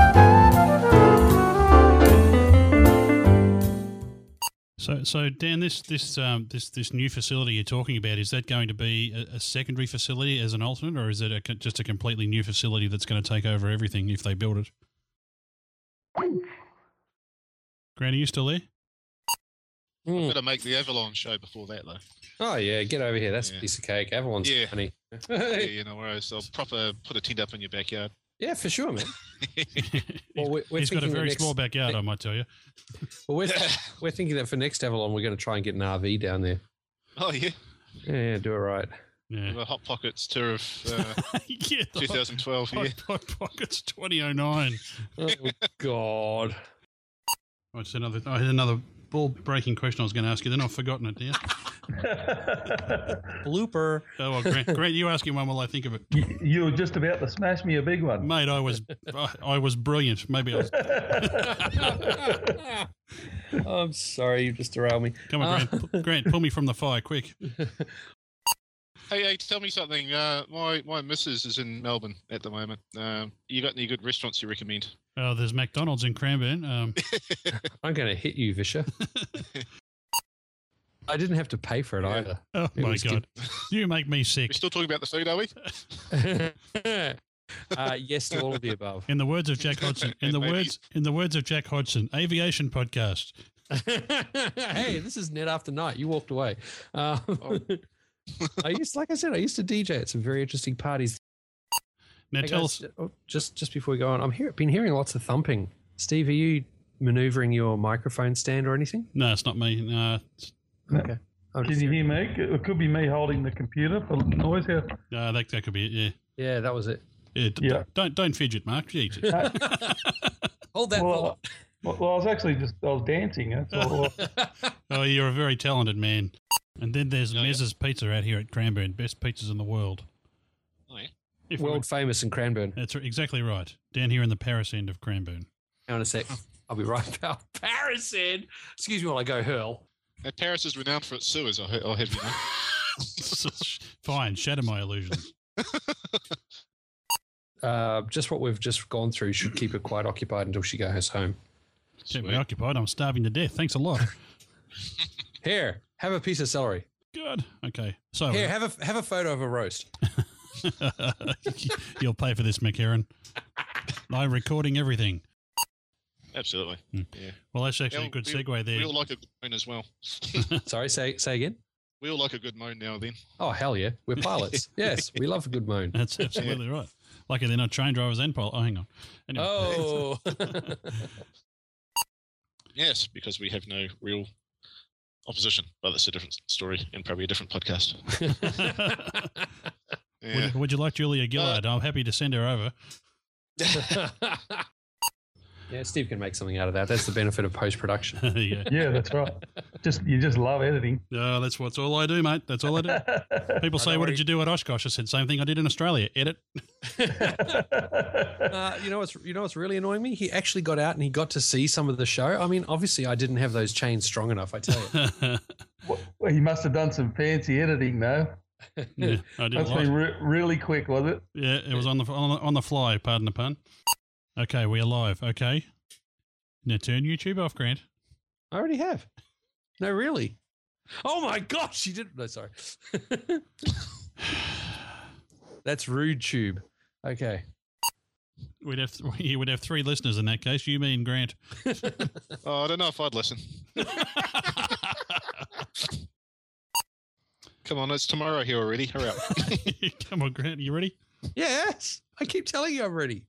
So, so Dan, this this um, this this new facility you're talking about is that going to be a, a secondary facility as an alternate, or is it a, just a completely new facility that's going to take over everything if they build it? Grant, are you still there? I better make the Avalon show before that, though. Oh yeah, get over here. That's a piece of cake. Avalon's Yeah. funny. yeah, you know, whereas I'll proper put a tent up in your backyard. Yeah, for sure, man. well, we're, we're He's got a very next- small backyard, I might tell you. Well, we're, we're thinking that for next Avalon, we're going to try and get an RV down there. Oh yeah, Yeah, yeah do it right. Yeah. the Hot Pockets tour of uh, yeah, 2012. Hot, yeah. Hot Pockets 2009. Oh God. I just another. I had another ball breaking question I was going to ask you. Then I've forgotten it. Yeah. Blooper. Oh well, Grant, Grant, you ask him one while I think of it. You, you were just about to smash me a big one. Mate, I was I, I was brilliant. Maybe I was. I'm sorry, you just derailed me. Come on, uh, Grant. Pu- Grant, pull me from the fire, quick. Hey, hey, tell me something. Uh, my my missus is in Melbourne at the moment. Um, you got any good restaurants you recommend? Oh, there's McDonald's in Cranbourne. Um, I'm going to hit you, Visscher. I didn't have to pay for it either. oh It my was god, you make me sick. We're still talking about the food, are we? uh, yes to all of the above. In the words of Jack Hodgson, in the Maybe. words in the words of Jack Hodgson, aviation podcast. hey, this is net after night. You walked away. Um, Oh. I used, like I said, I used to DJ at some very interesting parties. Now Hey, tell guys, us. oh, just just before we go on, I'm here. Been hearing lots of thumping. Steve, are you maneuvering your microphone stand or anything? No, it's not me. No, it's- Okay. I'm Can you hear me? It could be me holding the computer for noise here. no, that that could be it. Yeah. Yeah, that was it. Yeah, d- Yeah. Don't don't fidget, Mark. Jesus. Uh, Hold that Well, well, well, I was actually just I was dancing. That's all. oh, you're a very talented man. And then there's Mez's Pizza out here at Cranbourne, best pizzas in the world. Oh, yeah. If World famous in Cranbourne. that's exactly right. Down here in the Paris end of Cranbourne. Hang on a sec. I'll be right back. Paris end. Excuse me while I go hurl. Uh, Paris is renowned for its sewers. I'll, I'll have you know. Fine, shatter my illusions. Uh, just what we've just gone through should keep her quite occupied until she goes home. Keep me occupied. I'm starving to death. Thanks a lot. Here, have a piece of celery. Good. Okay. So Here, have a have a photo of a roast. you'll pay for this, McHarrie. I'm recording everything. Absolutely. Hmm. Yeah. Well, that's actually Yeah, a good we- segue there. We all like a good moan as well. Sorry, say say again. we all like a good moan now and then. Oh hell yeah, we're pilots. yes, we love a good moan. That's absolutely right. Lucky they're not train drivers and pilot. Oh, hang on. Anyway. Oh, Yes, because we have no real opposition, but that's a different story and probably a different podcast. Yeah. would, would you like Julia Gillard? Uh, I'm happy to send her over. yeah, Steve can make something out of that. That's the benefit of post production. yeah. yeah, that's right. just you just love editing. Yeah, that's what's all I do, mate. That's all I do. People say, "What did you do at Oshkosh?" I said, "Same thing I did in Australia: edit." uh, you know what's you know what's really annoying me? He actually got out and he got to see some of the show. I mean, obviously, I didn't have those chains strong enough. I tell you. Well, he must have done some fancy editing, though. Yeah, I did a That's lot. been re- really quick, was it? Yeah, it was on the on the, on the fly. Pardon the pun. Okay, we are live. Okay, now turn YouTube off, Grant. I already have. No, really. Oh my gosh, you didn't. No, sorry. That's rude, tube. Okay. We'd have we would have three listeners in that case. You mean Grant? oh, I don't know if I'd listen. Come on, it's tomorrow here already. Hurry up. Come on, Grant. You ready? Yes, I keep telling you I'm ready.